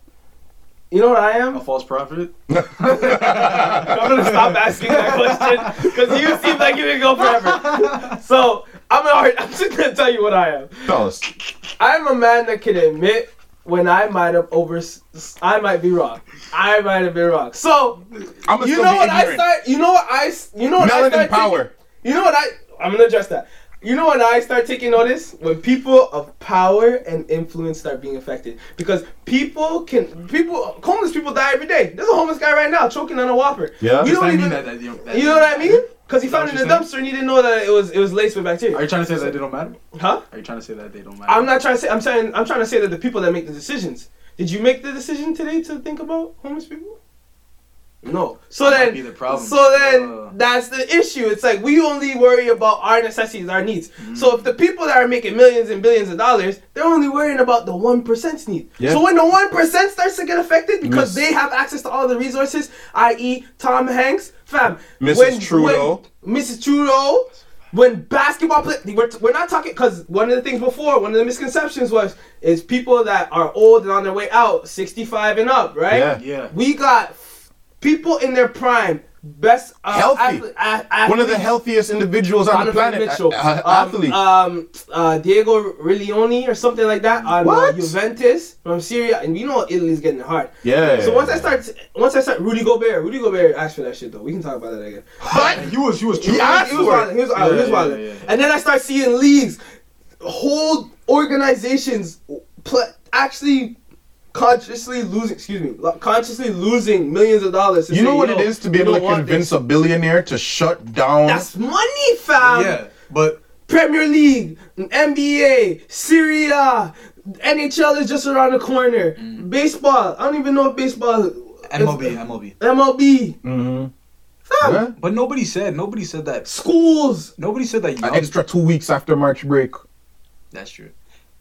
F: You know what I am?
E: A false prophet.
F: I'm gonna stop asking that question because you seem like you can go forever. So I'm alright. I'm just gonna tell you what I am.
D: Tell us.
F: I'm a man that can admit when I might have over. I might be wrong. I might have been wrong. So
D: I'm
F: you know
D: be
F: what I start. You know what I. You know what I
D: Melanin
F: start.
D: power.
F: Taking, you know what I. I'm gonna address that. You know when I start taking notice when people of power and influence start being affected because people can people homeless people die every day. There's a homeless guy right now choking on a Whopper.
D: Yeah.
F: we
E: Does
F: don't even.
E: mean that, that, you, that
F: You know what I mean? Because he found it in the dumpster and he didn't know that it was it was laced with bacteria.
E: Are you trying to say that they don't matter?
F: huh?
E: Are you trying to say that they don't matter?
F: I'm not trying to say. I'm saying. I'm trying to say that the people that make the decisions. Did you make the decision today to think about homeless people? No. So
E: That might
F: then,
E: be the problem.
F: so then
E: Uh.
F: that's the issue. It's like we only worry about our necessities, our needs.
E: Mm.
F: So if the people that are making millions and billions of dollars, they're only worrying about the one percent's need.
D: Yeah.
F: So when the one percent starts to get affected because
D: Miss-
F: they have access to all the resources, i.e., Tom Hanks, fam,
D: Mrs.
F: when-
D: Trudeau.
F: when- Mrs. Trudeau. When basketball play, we're, we're not talking because one of the things before, one of the misconceptions was is people that are old and on their way out, 65 and up, right?
D: Yeah.
E: Yeah.
F: We got f- people in their prime, best uh,
D: Healthy.
F: athle- a-
D: One of the healthiest individuals on the planet.
F: Mitchell,
D: A- a-
F: um,
D: athlete.
F: um, uh, Diego Riglioni or something like that on uh, Juventus from Serie A, and you know Italy's getting hard.
D: yeah.
F: So once I start, once I start, Rudy Gobert, Rudy Gobert asked for that shit though. We can talk about that again.
D: But
E: He was. He was.
D: He
E: true.
D: asked
F: He was
D: for it.
F: He was, uh, he was
E: Yeah,
F: wilding.
E: yeah, yeah.
F: And then I start seeing leagues, whole organizations, pl- actually consciously losing, excuse me, consciously losing millions of dollars. to
D: You know
F: say,
D: what
F: "Yo,
D: it is to be able to convince
F: this."
D: a billionaire to shut down.
F: That's money, fam.
E: yeah, but
F: Premier League, NBA, Serie A, NHL is just around the corner.
E: Mm.
F: Baseball, I don't even know if baseball.
E: MLB, MLB.
F: MLB,
D: hmm
F: fam.
D: Yeah.
E: But nobody said, nobody said that.
F: Schools.
E: Nobody said that.
D: An
E: Young,
D: extra two weeks after March break.
E: That's true.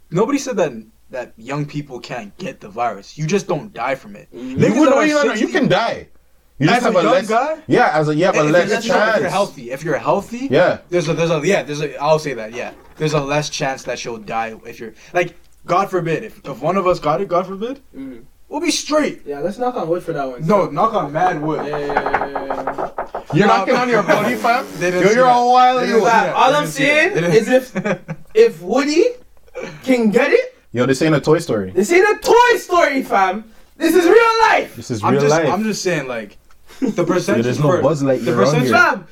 E: Nobody said that that young people can't get the virus. You just don't die from it.
D: You, would-
E: that are
D: you, know, you can die. You just
E: As
D: have
E: a
D: a,
E: young
D: less.
E: guy?
D: Yeah, as a you have a
E: If
D: less
E: you're-
D: chance.
E: If you're healthy, if you're healthy,
D: Yeah.
E: there's a there's a yeah there's a I'll say that yeah there's a less chance that she'll die if you're like God forbid if, if one of us got it God forbid
F: Mhm.
E: we'll be straight.
F: Yeah, let's knock on wood for that one.
E: No, knock on mad wood.
F: Yeah, yeah, yeah, yeah, yeah.
D: You're
E: Nah,
D: knocking on your body, fam. Yo, you're
E: that.
D: a wild
E: They
D: you.
E: didn't see
F: Fam, all I'm
E: didn't
F: saying is if if Woody can get it,
D: Yo, this ain't a Toy Story.
F: this ain't a Toy Story, fam. This is real life,
D: This is
E: I'm
D: real
E: just
D: life.
E: I'm just saying like the percentage.
D: there's no
E: for-
D: Buzz Lightyear
E: The
D: around
E: percentage.
D: here.
F: fam.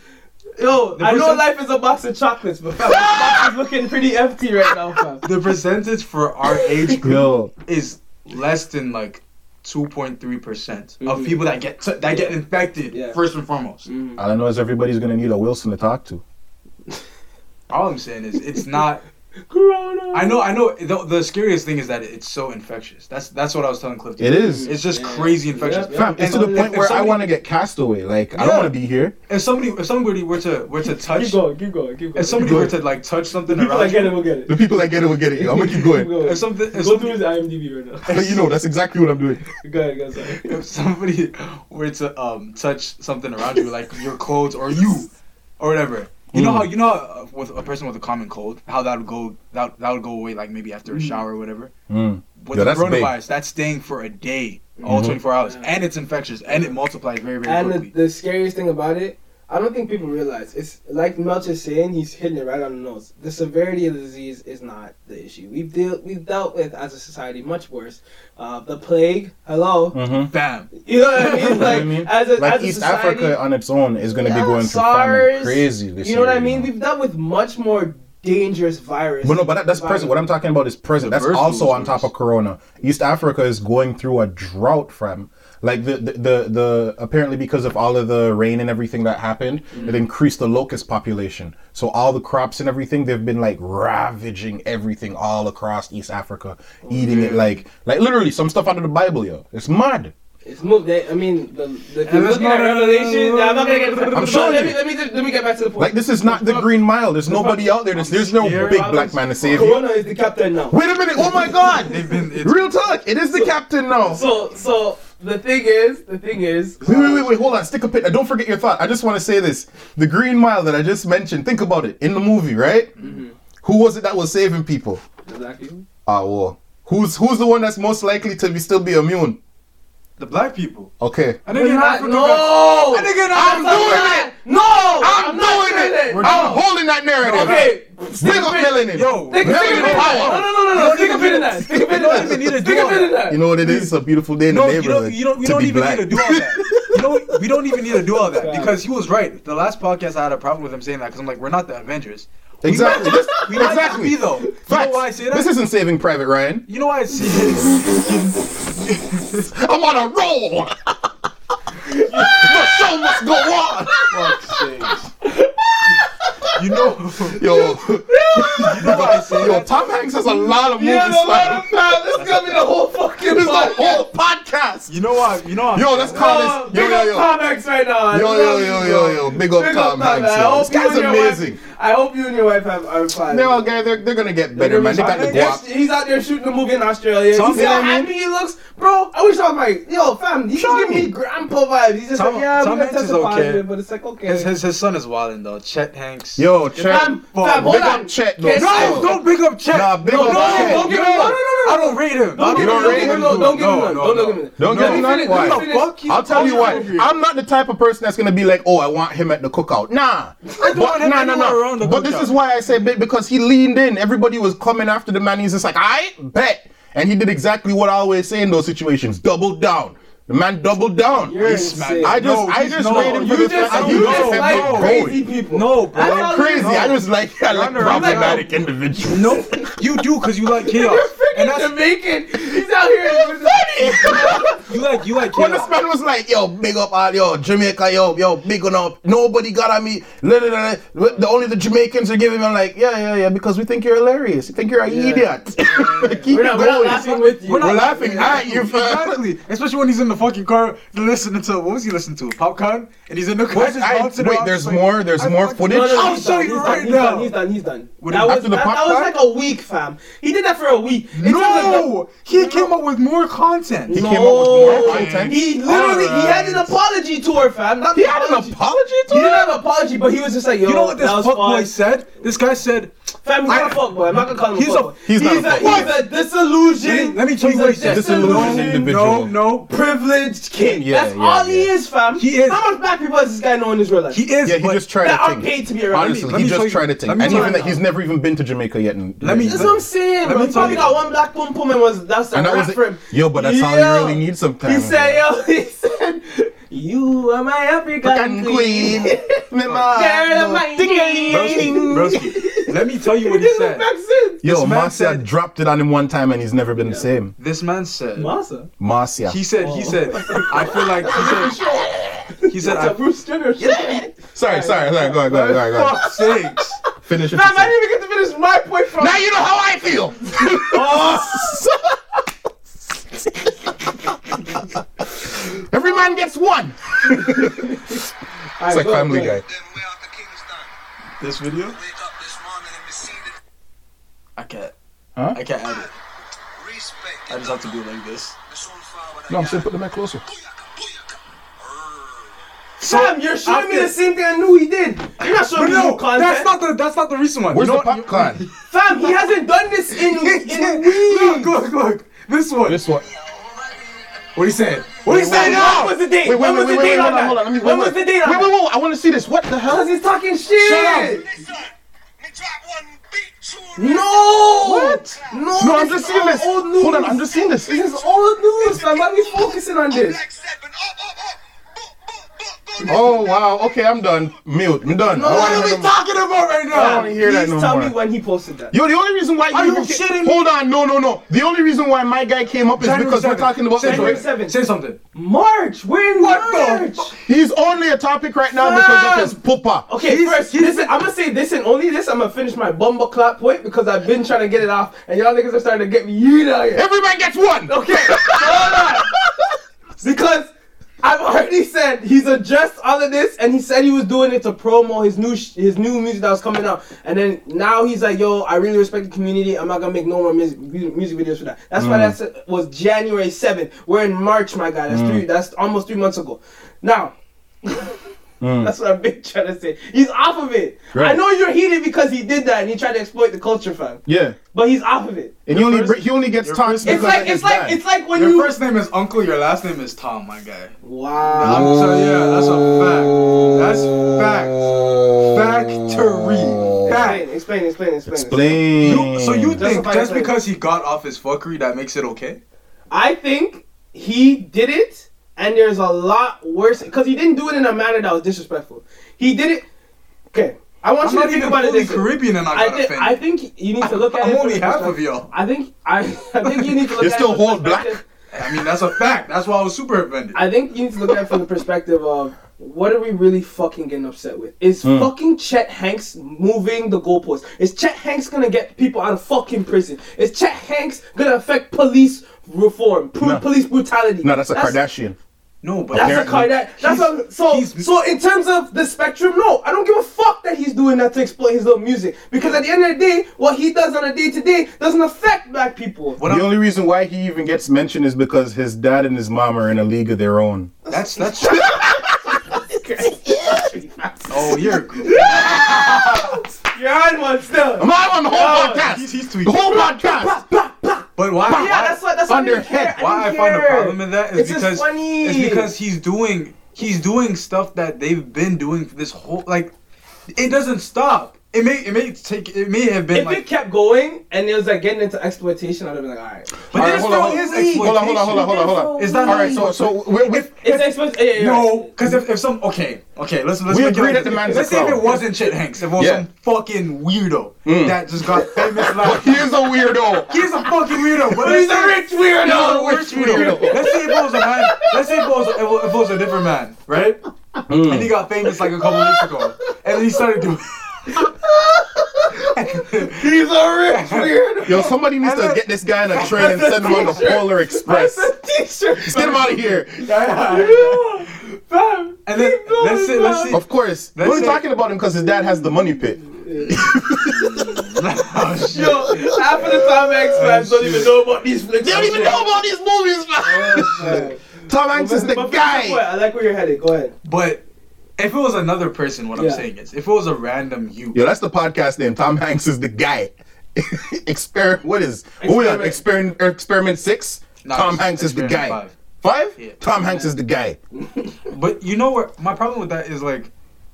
F: Yo,
E: The
F: I know life is a box of chocolates, but fam, the box is looking pretty empty right now, fam.
E: The percentage for our age group
D: Yo,
E: is less than like 2.3 percent of
F: Mhm.
E: people that get that get infected
F: Yeah.
E: first and foremost.
D: all I know is everybody's gonna need a Wilson to talk to.
E: All I'm saying is it's not.
F: Corona.
E: I know. I know. The, the scariest thing is that it's so infectious. That's that's what I was telling Cliff.
D: It is.
E: It's just
F: Yeah.
E: crazy infectious.
F: Yeah,
D: Fam, it's to the point
E: if
D: where I
E: somebody-
D: want to get cast away. Like, I don't want to be here.
E: If somebody if somebody were to were to touch
F: Keep going, keep going, keep going.
E: if somebody were to like touch something
F: people
E: around
F: that get
E: you,
F: it will get it.
D: The people that get it will get it. Yo, I'm gonna keep going.
E: if something if
F: Go
E: somebody,
F: through his IMDb right now.
D: you know, that's exactly what I'm doing.
F: Go ahead, go ahead.
E: if somebody were to um touch something around you like your clothes or you or whatever you know
D: Mm.
E: how you know how, uh, with a person with a common cold how that would go that that would go away like maybe after a shower or whatever
D: Mm.
E: with
D: Yo,
E: the
D: that's big.
E: coronavirus that's staying for a day all
D: Mhm.
E: 24 hours
F: Yeah.
E: and it's infectious and it multiplies very very
F: And the,
E: quickly
F: the scariest thing about it, I don't think people realize it's like Melch is saying. He's hitting it right on the nose. The severity of the disease is not the issue. We've dealt we've dealt with as a society much worse. Uh, the plague. Hello.
D: Mm-hmm.
E: bam
F: You know what I mean?
D: You know what
F: Like
D: I mean?
F: as a
D: Like
F: as a
D: East
F: society,
D: Africa on its own is gonna
F: Yeah,
D: be going through
F: SARS,
D: famine crazy this
F: You
D: year.
F: know what I mean? We've dealt with much more dangerous virus.
D: But no, but that, that's present. What I'm talking about is present.
E: The
D: That's also on top of Corona. East Africa is going through a drought, fam. Like the the the, the apparently because of all of the rain and everything that happened,
E: Mm.
D: it increased the locust population. So all the crops and everything, they've been like ravaging everything all across East Africa, eating it like like literally some stuff out of the Bible, yo. It's mad.
F: It's moved. They, I mean, the, the if
E: And
F: you
E: let's
F: at
E: not-
F: Revelation. I'm not gonna get.
D: I'm
F: but
D: showing
F: let
D: you.
F: me let me just, let me get back to the point.
D: Like this is not the Green Mile. There's nobody out there. There's, there's no big black man to save you.
F: Corona is the captain now.
D: Wait a minute. Oh my God.
E: they've been
D: Real talk. It is the captain now.
F: So so the thing is, the thing is.
D: Wait, wait, wait, wait, hold on. Stick a pin. Don't forget your thought. I just want to say this. The Green Mile that I just mentioned, think about it. In the movie, right? Who was it that was saving people?
F: Exactly.
D: Ah, well. Who's who's the one that's most likely to be still be immune?
E: The black people
D: Okay.
E: I think
F: Not-
E: Africa
F: no.
E: got- I think in
D: I'm
E: Africa
D: doing it.
F: No,
D: I'm,
F: not
D: doing it.
F: We're
D: I'm
F: not.
D: holding that narrative.
F: Okay.
D: Big up melanin.
E: Yo,
F: Stick a
D: Melanin
F: pin in that.
D: power.
F: No, no, no, no, no. Stick a pin in that. Stick a pin in
E: don't
F: that.
E: even need to
F: Stick
E: do
F: a pin in
E: that.
F: that.
D: You know what it is? It's a beautiful day in
E: No,
D: the
E: you
D: neighborhood.
E: don't. You don't. You
D: to
E: don't
D: be
E: even
D: black.
E: need to do all that. You know, we don't even need to do all that because he was right. The last podcast I had a problem with him saying that because I'm like, we're not the Avengers.
D: Exactly.
E: We might, we might
D: exactly.
E: be though. You know why I say that?
D: This isn't Saving Private Ryan.
E: you know why I see it?
D: I'm on a roll. the show must go on.
E: You know,
D: Yo,
E: you know why I say
D: yo. Tom Hanks has a lot of movies.
F: Yeah, no,
D: fam.
F: no, no, This is gonna be the whole fucking.
D: This is the whole podcast.
E: You know what? You know. I'm
D: Yo, let's call this. Yo, yo, yo.
F: Tom Hanks right now.
D: Yo, yo, yo, yo, yo. Big up Tom Hanks. This guy's amazing.
F: I hope you and your wife have are fine.
D: They're all guys. They're, they're gonna get better, man. They got the
F: They're-
D: guap.
F: He's out there shooting a movie in Australia.
E: Tom-
F: you see how happy he looks, bro. I wish I was like, yo, fam, he's just giving me grandpa vibes. He's just
E: Tom-
F: like, yeah,
E: Tom
F: I'm gonna
E: Hanks
F: test
E: is okay.
F: positive, but it's like okay.
E: His, his his son is wilding though. Chet Hanks.
D: Yo, Chet.
F: fam, fam, hold
D: Big
F: on.
D: up Chet, though.
F: Can't
E: no, don't big up Chet.
D: Nah, big
E: no,
D: up
E: no,
D: Chet.
E: don't give him.
F: No,
E: No,
F: no, no,
E: I don't rate him.
F: Don't give him,
D: don't
F: don't give him,
D: him?
F: don't give him
E: No,
F: none. Don't give him none.
D: Don't give him none? Why?
F: let me
E: The
F: finish.
E: fuck? He's
D: I'll tell you why. I'm not the type of person that's gonna be like, oh, I want him at the cookout. Nah.
E: I don't want him
D: nah, nah,
E: anywhere around the
D: But this is why I say bit because he leaned in. Everybody was coming after the man. He's just like, I bet. And he did exactly what I always say in those situations. Double down. The man doubled down.
F: You're
E: He's
F: insane.
D: I just,
E: No,
D: I just
E: no,
D: made him
E: you
D: for the
F: just,
D: fact that
F: you
D: he
F: just like
D: kept
F: crazy people.
E: No, bro.
D: I'm
F: all
D: crazy.
F: you
D: I
F: know.
D: just like, I like
E: You're on
D: problematic individuals.
E: No, you do because you like chaos.
F: Freaking
E: And that's
F: Jamaican. He's out here.
E: you like you like chaos.
D: When this
E: chaos.
D: man was like, yo, big up all, yo, Jamaica, yo, yo, big on up. Nobody got at me. The only the Jamaicans are giving me, I'm like, yeah, yeah, yeah, because we think you're hilarious. We think you're an idiot. Keep
F: We're
D: it
F: not, we're
D: going.
F: laughing with you.
D: We're not laughing at you.
E: Exactly. Especially when he's in the fucking car listening to what was he listening to? Popcorn? And he's in the car
D: Wait,
E: just
D: I-
E: bouncing
D: wait, there's
E: like,
D: more, there's
E: I
D: more
E: fucking-
D: footage?
F: No, no, no,
E: I'll
F: he's
E: show
F: done,
E: you
F: he's
E: right
F: done, he's
E: now.
F: Done, he's done. He's done.
E: What
F: That
E: is-
F: was
D: after the
F: that,
D: pop
F: that was like a week, fam. He did that for a week. In terms of
E: No, he came up with more content.
F: the-
D: came up with more content?
F: He literally he had an
E: Alright.
F: Apology tour, fam. Not
D: He had an
F: apology.
D: apology to
F: He didn't have an apology, but he was just like, yo,
E: You know what this fuckboy said? This guy said,
F: Fam, he's not
E: I-
F: a fuckboy. I'm not gonna call him
E: He's
F: a
E: a-
F: fuckboy.
D: he's not a
F: he's
D: fuckboy.
F: He's a disillusion.
E: let me, let me tell you
F: He's
E: what
F: a
E: he said.
D: Disillusioned
F: disillusioned
D: individual.
E: No, no.
F: privileged kid.
D: Yeah,
F: That's
D: yeah,
F: all
D: yeah.
F: he is, fam.
E: He is.
F: How much black people does this guy know in his real life?
E: He is.
D: Yeah, he just tried
F: that
D: to
F: are
D: think.
F: paid to be around.
D: Honestly, he just tried to think. And even that he's never even been to Jamaica yet.
E: Let me-
F: That's what I'm saying,
E: Let
F: bro.
E: me
F: He
E: tell
F: probably
E: you.
F: got one black pum pum and was that's
D: And
F: a
D: that
F: rap for him.
D: Yo, but that's all you really need sometimes.
F: He said, yo, he said, you are my African
D: African
F: queen.
D: queen.
F: Girl of my
E: Broski, broski. Let me tell you what he
F: This
E: said.
F: back.
D: Yo,
E: This
D: Marcia
E: said-
D: dropped it on him one time and he's never been the same.
E: This man said.
F: Massa.
D: Marcia.
E: He said. He said. Oh. I feel like he said. He said.
F: That's a
E: I,
F: Bruce Jenner shit.
D: Sorry, sorry, sorry. Go ahead, go ahead, go ahead. Go ahead.
E: fuck's sakes.
D: Finish it.
F: Fam, I didn't even get to finish my point from.
D: Now you know how I feel. Oh. Every man gets one. It's like Family Guy.
E: This video. I can't.
D: Huh?
E: I can't add it. I just have to do it like this.
D: No, I'm saying put the mic closer.
F: Sam, you're showing me the same thing I knew he did. You're not showing
E: But
F: me
E: no,
F: new content.
E: that's not the that's not the recent one.
D: Where's
E: You know
D: the popcorn?
F: Fam, he hasn't done this in in weeks.
E: look, look, look. This one.
D: This one.
E: What he saying? What he
D: Wait, wait,
E: now?
F: When was the date?
D: Wait, wait,
F: when
D: wait,
F: was
D: wait,
F: the
D: wait,
F: date
D: hold
F: on
D: on, hold on.
F: that?
D: Let me,
F: When
D: wait,
F: was
D: wait.
F: the date on
D: Wait,
F: that?
D: wait, wait. I want to see this. What the hell?
F: Because he's talking shit.
E: Shut up.
F: No.
D: What?
F: No.
D: No, I'm just seeing this.
F: Old news.
D: Hold on, I'm just seeing this.
F: This is old news, fam. Why are we focusing on this?
D: Oh, oh, oh. Oh wow. Okay, I'm done. Mute. I'm done.
F: No, what are we
D: them-
E: talking about right now?
D: I don't want to hear that
F: Please
D: no
F: tell
D: more.
F: me when he posted that.
D: Yo, the only reason why
E: Are
D: you
E: you
D: even ca-
E: shitting me?
D: Hold on, no, no, no. The only reason why my guy came up is
E: January
D: because we're talking about
F: January
E: something.
F: 7th.
E: Say something.
F: March. We're in
E: What
F: March.
E: fuck?
D: He's only a topic right now because of his pupa.
F: Okay,
E: He's-
F: first,
E: he's-
F: listen, I'm gonna say this and only this. I'm gonna finish my bumble clap point because I've been trying to get it off, and y'all niggas are starting to get me yeet out here.
D: Every man gets one.
F: Okay, hold on. Because I've already said he's addressed all of this, and he said he was doing it to promo his new sh- his new music that was coming out. And then now he's like, "Yo, I really respect the community. I'm not gonna make no more music, music videos for that." That's why mm. that was January 7th. We're in March, my guy. That's mm. three. That's almost three months ago. Now. Mm. That's what I've been trying to say. He's off of it.
D: Right.
F: I know you're heated because he did that and he tried to exploit the culture, fam.
D: Yeah,
F: But he's off of it.
D: and he only
E: first-
D: he only gets
E: your first-
F: It's like
D: of his
F: it's like
D: dad.
F: it's like when
E: Your
F: you
E: first name is Uncle. Your last name is Tom, my guy.
F: wow.
E: I'm telling you, yeah, that's a fact. That's fact. Factory. Fact.
F: Explain, explain, explain, explain.
D: Explain.
E: You, so you think just because he got off his fuckery that makes it okay?
F: I think he did it, and there's a lot worse because he didn't do it in a manner that was disrespectful. He did it. Okay, I want
E: I'm
F: you to
E: not
F: think
E: even
F: about it
E: fully
F: this way.
E: Caribbean and I
F: I,
E: got.
F: I think you need to look at
E: I'm
F: it.
E: only half of y'all.
F: I think I, I think you need to look
D: You're
F: at
D: still
F: it
D: whole black?
E: I mean, that's a fact. That's why I was super offended.
F: I think you need to look at it from the perspective of what are we really fucking getting upset with? Is
D: Hmm.
F: fucking Chet Hanks moving the goalposts? Is Chet Hanks gonna get people out of fucking prison? Is Chet Hanks gonna affect police reform, pr-
D: No.
F: police brutality?
D: no, that's a Kardashian.
E: No, but
F: That's a Kardashian. That's a, so. So in terms of the spectrum, no, I don't give a fuck that he's doing that to exploit his little music. Because at the end of the day, what he does on a day to day doesn't affect black people.
E: What
D: the
E: I'm-
D: only reason why he even gets mentioned is because his dad and his mom are in a league of their own.
E: that's that's. oh, you're.
F: You're on one still.
D: I'm not on the whole
F: No,
D: podcast.
E: he's- he's
D: the
E: tweaking.
D: whole podcast.
E: But why?
F: Yeah,
E: why-
F: that's what. That's why I
D: Under
F: didn't care.
D: head.
E: why I
F: didn't
E: find
F: a
E: problem in that is
F: It's
E: because it's because he's doing he's doing stuff that they've been doing for this whole like it doesn't stop. It may it may take it may have been
F: If
E: like
F: it kept going and it was like getting into exploitation, I'd have been like, all right.
E: but
D: All right,
E: this
D: hold on, hold
E: is
D: on. Hold on, hold on, hold on, hold on, hold on.
E: Is that
D: All right, so so we we
F: It's exploitation. Yeah, yeah, yeah.
E: No, because if, if some okay, okay, let's let's
D: We
E: make it
D: agree
E: like
D: that the
E: this.
D: man's
E: let's
D: a
E: say if it wasn't Chet Hanks, if it was
D: Yeah.
E: some fucking weirdo
D: Mm.
E: that just got famous
D: But
E: like
D: he is a weirdo.
E: he's a fucking weirdo, but
D: He's a rich weirdo.
E: He's a
D: Rich
E: rich weirdo.
D: weirdo.
E: Let's say if it was a man. Let's say if it was if it was a different man, right?
D: Mm.
E: And he got famous like a couple weeks ago, and he started doing.
D: He's a rich weirdo. Yo, somebody needs to get this guy in a train and send him on the Polar Express.
F: T-shirt.
D: Just get him out of here.
F: Fam.
E: And then let's say let's say
D: Of course. We're
E: Let's
D: only
E: say-
D: talking about him because his dad has the money pit.
F: Oh Yo, half of the Tom Hanks oh, fans don't even know about these flicks.
D: They don't even know about these movies, man. Oh, Tom Hanks is the
F: But finish
D: guy.
F: point. I like where you're headed. Go ahead.
E: But if it was another person, what
F: Yeah.
E: I'm saying is, if it was a random you,
D: Yo, that's the podcast name. Tom Hanks is the guy. Experiment. What is? What we on?
F: Experiment.
D: Experiment. Experiment six.
E: No,
D: Tom Hanks is the guy.
E: Experiment
D: Five.
E: Yeah.
D: Tom Hanks is the guy.
E: But you know what? My problem with that is like,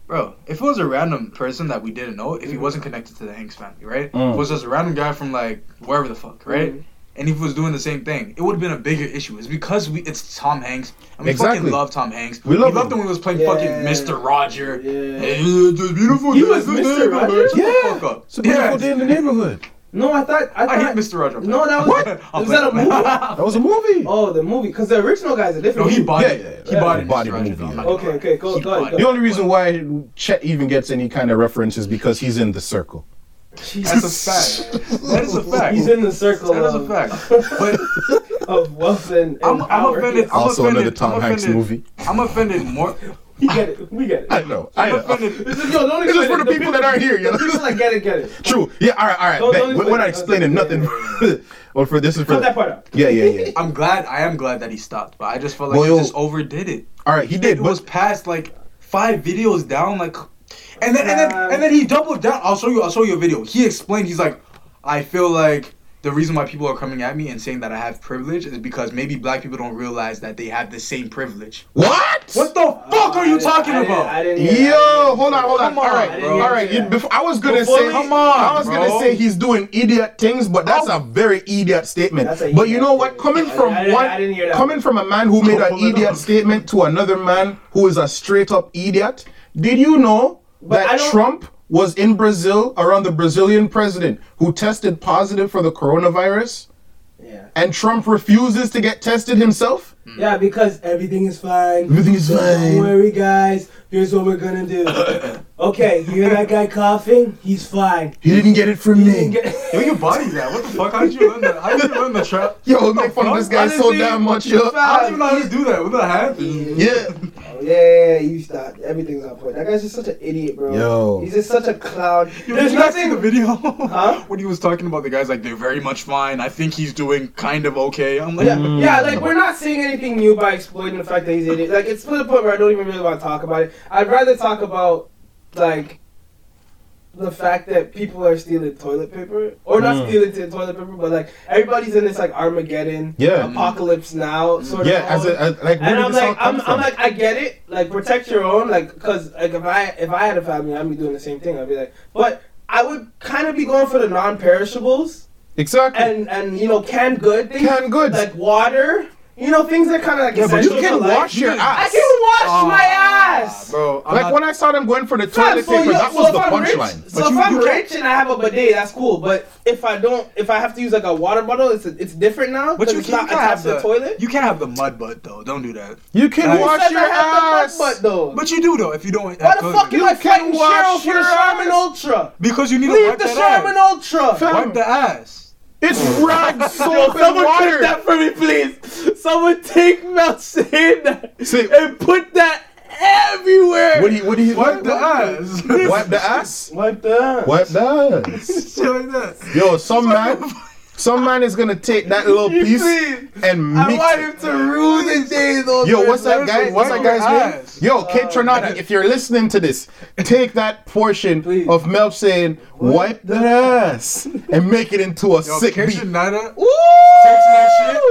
E: bro, if it was a random person that we didn't know, if he wasn't connected to the Hanks family, right?
D: Mm.
E: If it was just a random guy from like wherever the fuck, right?
F: Mhm.
E: And he was doing the same thing, it would have been a bigger issue. It's because we it's Tom Hanks. And we
D: Exactly.
E: fucking love Tom Hanks.
D: We love
E: loved
D: him.
E: him when he was playing
F: Yeah.
E: fucking Mr. Roger.
F: Yeah.
E: Hey, it's beautiful
F: He
E: day
F: was
E: in the
F: Mr.
E: neighborhood.
F: Roger?
E: Shut the fuck up.
D: It's a beautiful
E: Yeah.
D: day in the neighborhood.
F: No, I thought. I,
E: I hate Mr. Roger.
F: No, that was.
D: What?
F: Was that a movie?
D: That was a movie.
F: Oh, the movie. Because the original guy's a different.
E: No,
F: he
E: bought
D: Yeah,
E: it.
D: yeah, yeah.
E: He
D: Yeah,
E: bought
D: he
E: it.
D: bought
E: Mr.
D: it
E: Roger.
D: movie, yeah.
F: Okay, okay,
E: it.
F: go,
E: He
F: go
E: bought
F: ahead,
E: it.
D: The only reason why Chet even gets any kind of reference is because he's in the circle.
E: That's a fact. That is a fact.
F: He's in the circle.
E: That is a fact. But
F: of wealth and, and
E: I'm, I'm offended. I'm
D: Also
E: offended.
D: another Tom
E: I'm
D: Hanks
E: offended.
D: movie.
E: I'm offended more.
F: We get it. We get it.
D: I know. I
E: I'm
D: know.
E: offended.
F: This is- Yo, don't
D: This is for
F: it.
D: the people that aren't here, you know?
F: The people that get it, get it.
D: True. Yeah. All right. All right.
F: Don't- don't
D: We're not explaining
F: Okay,
D: nothing. well, for this is for.
F: Cut that part out.
D: Yeah. Yeah. Yeah.
E: I'm glad. I am glad that he stopped, but I just felt like
D: Well,
E: he
D: yo-
E: just overdid it.
D: All right. He did.
E: It
D: did.
E: was past like five videos down, like, and then and then and then he doubled down. I'll show you. I'll show you a video. He explained. He's like, I feel like. The reason why people are coming at me and saying that I have privilege is because maybe black people don't realize that they have the same privilege.
D: what?
E: What the uh, fuck are you talking
F: I didn't-
E: about?
F: I didn't hear
D: Yo,
F: that.
D: hold on, hold on.
E: Come
D: all
E: on,
D: right,
E: bro.
D: all right. You, before, I was gonna
F: Before
D: say,
F: we-
E: Come on,
D: I was gonna say he's doing idiot things, but that's oh. a very idiot statement.
F: That's a
D: but you know what? Coming from
F: I didn't-
D: one,
F: I didn't hear that.
D: coming from a man who made an idiot statement to another man who is a straight up idiot. Did you know
F: But I
D: that Trump was in Brazil around the Brazilian president who tested positive for the coronavirus,
F: Yeah.
D: and Trump refuses to get tested himself? Hmm.
F: Yeah, because everything is fine.
D: Everything is fine.
F: Don't worry, guys. Here's what we're gonna do. okay, you hear that guy coughing? He's fine.
D: He didn't get it from
F: He
D: me.
F: didn't get-
E: Yo, your body's that. What the fuck? How did you learn that? How did you learn the trap?
D: Yo, make fun of this guy so damn much, yo.
E: I don't even know how to do that. What the happened?
D: Yeah.
F: Yeah, yeah, yeah, you stop. Everything's on point. That guy's just such an idiot, bro.
D: Yo.
F: He's just such a clown.
E: There's
F: There's
E: nothing.
F: nothing.
E: The video.
F: Huh?
E: When he was talking about the guys, like they're very much fine. I think he's doing kind of okay. I'm like,
F: Yeah, yeah, like we're not seeing anything new by exploiting the fact that he's an idiot. Like it's to the point where I don't even really want to talk about it. I'd rather talk about like the fact that people are stealing toilet paper, or not
D: Mm.
F: stealing t- toilet paper, but like everybody's in this like Armageddon,
D: Yeah.
F: apocalypse now sort of.
D: Yeah, as as, like where
F: and I'm
D: this all
F: like, I'm? I'm like, I get it. Like, protect your own. Like, cause like if I if I had a family, I'd be doing the same thing. I'd be like, but I would kind of be going for the non-perishables
D: exactly.
F: and and you know canned good things,
D: Canned goods.
F: like water. You know, things that kind of like
E: Yeah, but
D: you can
F: to
D: wash your ass.
F: I can wash
E: Ah,
F: my ass.
E: bro. I'm
D: like
E: not-
D: when I saw them going for the toilet
F: so
D: paper,
F: you-
D: that
F: so
D: was the
F: I'm rich-
D: punchline.
F: So
E: But
F: if
E: you-
F: I'm
E: you
F: rich and I have a bidet, that's cool. But if I don't, if I have to use like a water bottle, it's it's different now.
E: But you can't,
F: not
E: you can't have the
F: the toilet.
E: You can't have the mud butt though. Don't do that.
D: You can
E: Who
D: wash
F: said
D: your
F: I have the mud
D: ass.
F: butt, though?
E: But you do though if you don't.
F: Why the fuck
E: paper.
F: am I
D: You can
F: fighting
D: wash
F: Cheryl for the
D: your
F: Charmin. Ultra?
E: Because you need to
F: Leave
E: wipe
F: the
E: that
F: Charmin
E: ass.
F: Ultra.
D: Fam.
E: Wipe the ass.
D: It's rag
F: Yo,
D: soap and
F: someone
D: water.
F: clip that for me, please. Someone take Mel saying that
D: See-
F: and put that everywhere.
D: What do you? What do you?
E: Wipe the ass.
D: Wipe the ass.
F: Wipe that.
D: Wipe the ass.
E: Shit like that.
D: Yo, some man, some man is gonna take that little piece
F: Please.
D: and
F: I want him to rule the day, though.
D: Yo, what's that guy? What's that guy's name? Yo, Kaytranada, if you're listening to this, take that portion
F: Please.
D: of Melch saying, wipe that ass, and make it into a
E: Yo,
D: sick beat.
E: Text my shit.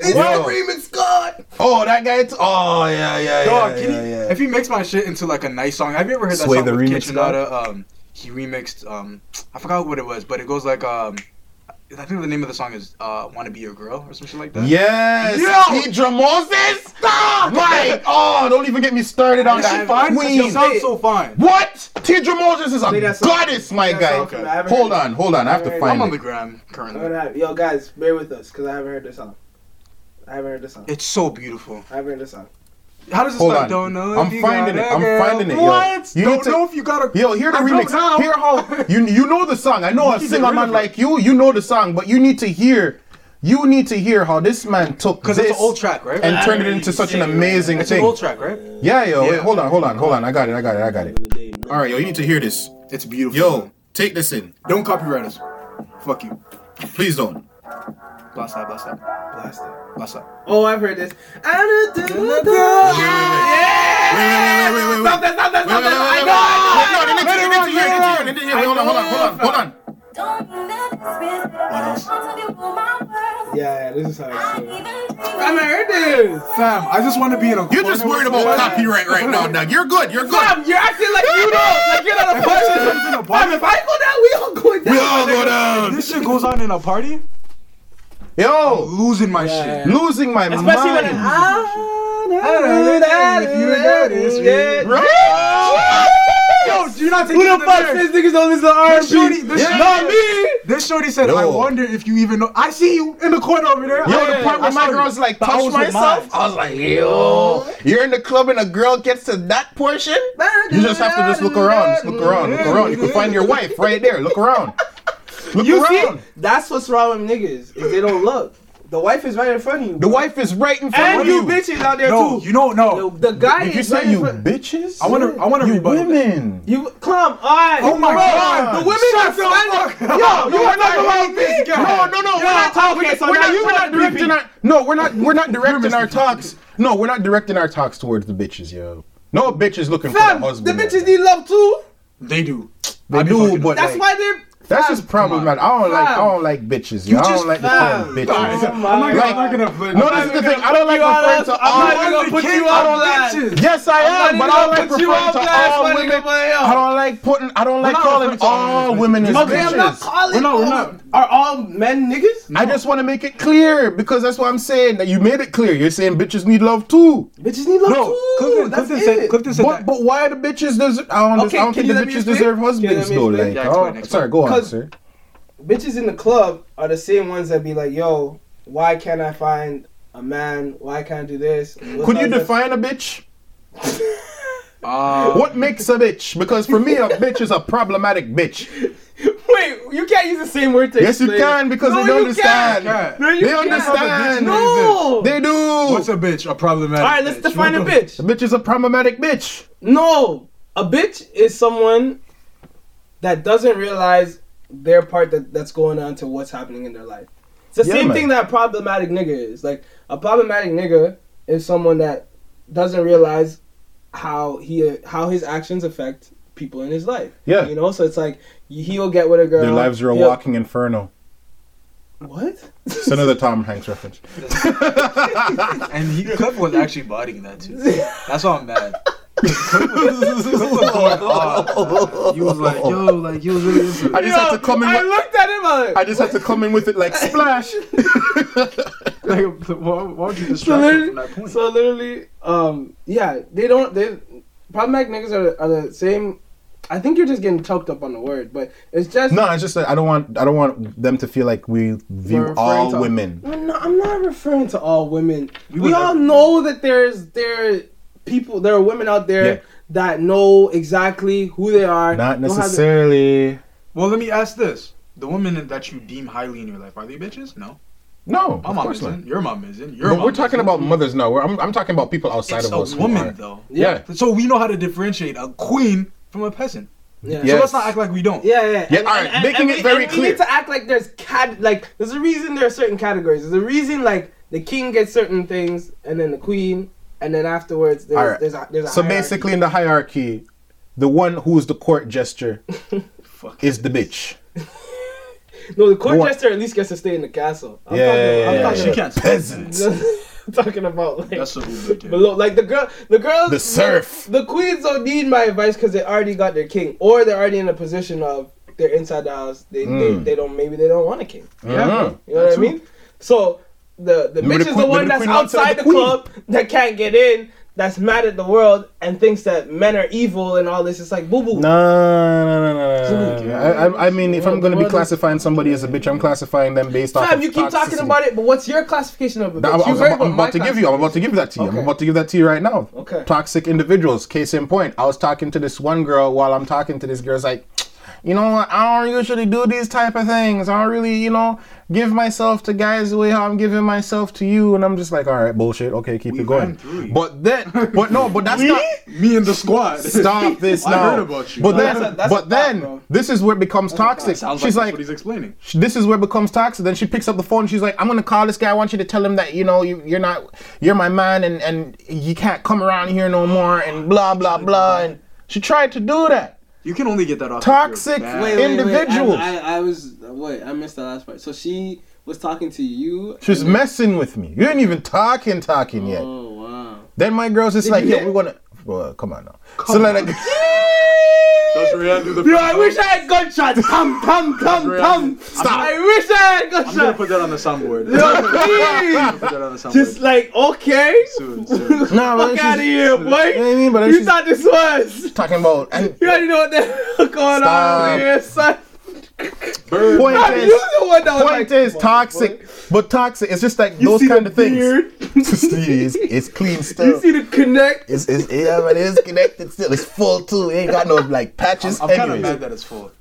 F: It's the remix god.
D: Oh, that guy. T- oh, yeah, yeah,
E: Dog,
D: yeah, yeah,
E: he,
D: yeah.
E: if he makes my shit into like a nice song, have you ever heard that
D: Sway
E: song
D: the
E: with
D: remix
E: Kitchen? Um, he remixed. Um, I forgot what it was, but it goes like um, I think the name of the song is uh, "Want to Be Your Girl" or something like that.
D: Yes,
E: Yo!
D: Teedra Moses. Stop! My oh, don't even get me started on
E: Is she
D: that
E: Fine, She
D: queen.
E: sounds so fine.
D: What? Teedra Moses is a
F: Play that song.
D: goddess, my guy.
F: song for me. I haven't
D: Hold on, hold on. I have to
F: I'm
E: I'm
D: find
E: on the
D: it.
E: gram currently.
F: gonna have, yo, guys, bear with us because I haven't heard this song. I haven't heard this song.
E: It's so beautiful.
F: I haven't heard this song.
E: How does this
D: Hold
E: start?
D: on.
E: Don't know.
D: I'm finding it. I'm
E: girl.
D: finding it, yo.
E: What?
D: You
E: Don't
D: to-
E: know if you got a.
D: Yo, hear the
E: I
D: remix.
E: don't know.
D: Hear how you you know the song. I know a
E: Get rid
D: singer
E: of
D: man like you. You know the song, but you need to hear. You need to hear how this man took
E: Because it's an old track, right?
D: and turned it into such an amazing
E: it's an
D: thing.
E: old track, right?
D: Yeah, yo. Wait,
E: Yeah.
D: hold on, hold on, hold on. I got it. I got it. I got it.
G: All right, yo, you need to hear this.
E: It's beautiful.
G: Yo, take this in.
E: don't copyright us. Fuck you.
G: Please don't.
E: Blast that, blast that,
F: Blast it.
E: blast that.
F: Oh, I've heard this.
G: Wait, wait, wait, wait, wait, wait.
F: Stop that, stop that,
G: Wait,
F: stop
G: wait,
F: that.
G: wait,
F: I
G: wait,
F: know.
G: wait. No, they need to, they need to hear, they need to hear, they need to hear. Wait, Hold on, hold on, hold on, hold on.
F: Yeah, yeah, this is how it's sung. I haven't heard this.
E: Fam, I just want to be in a.
G: You're just worried about
E: someone.
G: copyright right now, Doug. You're good. You're good.
F: Fam, you're acting like you know, like you're not a person. Fam, if I go down, we all go down.
G: We all go down.
E: This shit goes on in a party.
D: Yo,
E: Losing my
F: Yeah.
E: shit.
D: losing my
F: Especially when
D: mind.
F: it, ah,
E: If you got this,
F: yeah.
D: Right?
E: Yo, do you not take
F: Who the
E: to
F: fuck
E: the
F: says niggas don't listen to R&B?
E: This shorty, this,
D: Yeah.
F: Not me.
E: this shorty said,
D: Yo.
E: I wonder if you even know. I see you in the corner over there.
D: Yo,
E: I-
D: the part where my
E: saw you.
D: girl's like,
E: But I
D: touch myself. I was like, yo, you're in the club and a girl gets to that portion. You just have to just look around, just look around, look around. You can find your wife right there. Look around. Look
F: You see?
D: around.
F: That's what's wrong with niggas. Is they don't look. The wife is right in front of you.
D: The wife is right in front
F: and
D: of
F: you And
D: you.
F: bitches out there
E: No,
F: too.
E: you know, no.
F: The, the guy
D: If you
F: is
D: say
F: right in
D: you
F: front-
D: bitches,
E: I want to. I want to
D: you
E: rebut. that.
D: women.
F: You come on.
E: Oh my
F: Bro,
E: God.
F: The women
E: Shut
F: are
E: the
F: standing.
E: fuck up.
F: Yo, you are not
E: I
F: about
E: hate this
F: this
E: guy.
D: No, no, no.
F: You're
D: we're
F: not talking,
D: We're,
F: so
D: we're
F: now
D: not,
F: you
D: we're not directing our. No, we're not. We're not directing our talks. No, we're not directing our talks towards the bitches, yo. No bitch is looking for a
F: Fam, the bitches need love too.
E: They do.
D: They
E: I
D: do, but
F: That's
D: like,
F: why they're.
D: That's just problematic. I don't like. I don't like bitches. Yo. I don't like the term bitches.
F: Oh my
E: I'm not,
D: Like-
E: I'm not gonna.
D: No, this is the thing. I don't like referring to
F: I'm not
D: all.
F: even gonna put you on blast.
E: bitches.
D: Yes, I
F: I'm
D: but I don't like referring to all women.
F: nigga, but yo.
D: I don't like putting. I don't like calling
E: all
D: all
E: women.
D: women as
F: Okay, I'm not
D: bitches.
F: calling.
E: We're not- we're
F: all-
E: not.
F: Are all men niggas?
D: I just want to make it clear because that's what I'm saying. That you made it clear. You're saying bitches need love too.
F: Bitches need love too.
E: Clifton,
F: That's
E: Clifton
F: it.
E: said. Clifton said
D: But
E: that.
D: but why the bitches deserve? I don't,
F: Okay,
D: I don't think the bitches deserve husbands though.
F: explain?
D: Like, oh,
E: explain, explain.
D: sorry, go on,
F: 'Cause-
D: sir.
F: bitches in the club are the same ones that be like, yo, why can't I find a man? Why can't I do this? What's
D: Could you
F: all this?
D: define a bitch?
E: Uh,
D: What makes a bitch? Because for me, a bitch is a problematic bitch.
F: Wait, you can't use the same word to
D: Yes, you can because
F: No,
D: they don't understand.
E: can't.
F: No, you
D: They
F: can't.
D: understand.
F: No.
D: They do.
E: What's a bitch? A problematic.
F: All right, let's
E: bitch.
F: define a
E: What the-
F: bitch.
D: a bitch is a problematic bitch.
F: No, a bitch is someone that doesn't realize their part that, that's going on to what's happening in their life. It's the
D: Yeah,
F: same
D: man.
F: thing that a problematic nigga is. Like a problematic nigga is someone that doesn't realize how he how his actions affect people in his life.
D: Yeah.
F: you know. So it's like he'll get with a girl.
D: Their lives are a walking inferno.
F: What?
D: It's another Tom Hanks reference.
E: And he, Cliff was actually bodying that too. That's why I'm mad. Cliff was, Cliff was going off. He was like, yo, like he was really into
D: I
E: it.
D: just had to come in.
F: I
D: With,
F: looked at him. I'm like,
D: I just had to come in with it like splash.
E: Like, why, why would you
F: so
E: distract him from that point?
F: so literally, um, yeah, they don't. They problematic niggas are, are the same. I think you're just getting choked up on the word, but it's just
D: no, it's just that I don't want. I don't want them to feel like we view all
F: to-
D: women.
F: I'm not, I'm not referring to all women. We,
E: would
F: all know that there's there are people, there are women out there
D: Yeah.
F: that know exactly who they are.
D: Not
F: don't have the-
D: necessarily.
E: Well, let me ask this: the women that you deem highly in your life are they bitches? No,
D: No,
E: my
D: of
E: mom
D: course
E: isn't.
D: not.
E: Your mom isn't. Your
D: But
E: mom
D: we're talking
E: isn't.
D: about mothers now. We're, I'm, I'm talking about people outside
E: It's
D: of us.
E: a
D: who
E: woman
D: are-
E: though.
D: Yeah.
E: So we know how to differentiate a queen from a peasant.
F: Yeah.
E: So let's not act like we don't.
F: Yeah, yeah,
D: Yeah, all right, making it very
F: we
D: clear.
F: need to act like there's cat like there's a reason there are certain categories. There's a reason like the king gets certain things, and then the queen, and then afterwards there's
D: All right.
F: there's a there's a
D: So
F: hierarchy.
D: basically, in the hierarchy, the one who's the court jester
E: Fuck.
D: is the bitch.
F: no, the court
D: What?
F: jester at least gets to stay in the castle. I'm
D: Yeah,
F: talking,
D: yeah,
F: I'm
D: yeah,
F: talking
E: She can't.
D: Peasant.
F: talking about like
E: That's a good too.
F: below. Like the girl, the girls,
D: The serf.
F: The, queens don't need my advice because they already got their king, or they're already in a position of they're inside the house. They
D: Mm.
F: they, they don't maybe they don't want a king.
D: Mhm.
F: You know what I mean? So the the
D: Maybe
F: bitch
D: the
F: is
D: queen-
F: the one
D: the
F: that's
D: queen
F: outside the
D: the
F: club that can't get in. That's mad at the world and thinks that men are evil and all this. It's like boo boo.
D: No, no, no, no, no. I, I, I mean, if I'm going to be classifying somebody as a bitch, I'm classifying them based off.
F: Fam, you keep talking about it, but what's your classification of a bitch?
D: That- I'm,
F: You
D: I'm- I'm about to give you. I'm about to give that to you. I'm about to give that to you right now.
F: Okay.
D: Toxic individuals. Case in point. I was talking to this one girl while I'm talking to this girl. It's like, you know what? I don't usually do these type of things. I don't really, you know, give myself to guys the way how I'm giving myself to you. And I'm just like, all right, bullshit. Okay, keep
E: We
D: it going. But then, but no, but that's not.
E: Me and the squad.
D: Stop this
E: I
D: now.
E: heard about you.
D: But
F: That's
D: then,
F: a- that's
D: but then, this is where it becomes toxic.
E: Sounds
D: She's
E: like,
D: like,
E: that's what he's explaining.
D: this is where it becomes toxic. Then she picks up the phone. She's like, "I'm gonna call this guy. I want you to tell him that you know you, you're not, you're my man, and and you can't come around here no more, and blah blah blah." And she tried to do that.
E: You can only get that off.
D: Toxic
E: if you're.
F: Wait, wait, wait. I, I, I was wait. I missed the last part. So she was talking to you.
D: She's
F: and then-
D: messing with me. You ain't even talking, talking yet.
F: Oh wow.
D: Then my girl's just
F: Did
D: like,
F: you
D: "Yeah,
F: hit?
D: we wanna." Well, come on now. so like,
E: Does Rihanna do the
F: Yo, I wish I had gunshots. Come, come, come,
E: Rihanna.
F: come.
D: Stop.
F: I wish I had gunshots.
E: I'm gonna put that on the soundboard.
F: Yo, please.
E: put that on the soundboard.
F: Just like okay.
E: soon, soon.
D: nah, man,
F: Fuck out of here, boy.
D: You know what I mean? But
F: You thought this was.
D: talking about. And
F: You already know what the hell going
D: Stop.
F: on over here, son.
E: Bird.
D: point
F: Fam,
D: is,
F: you the one that
D: point
F: like,
D: is
F: "Come on,
D: toxic,
F: boy."
D: but toxic. It's just like
F: You
D: those
F: see
D: kind
F: the
D: of things.
F: beard?
D: it's, it's clean still.
F: You see the connect?
D: It's, it's yeah, but it's connected still. It's full too. It ain't got no like patches.
E: I'm kind of mad that it's full.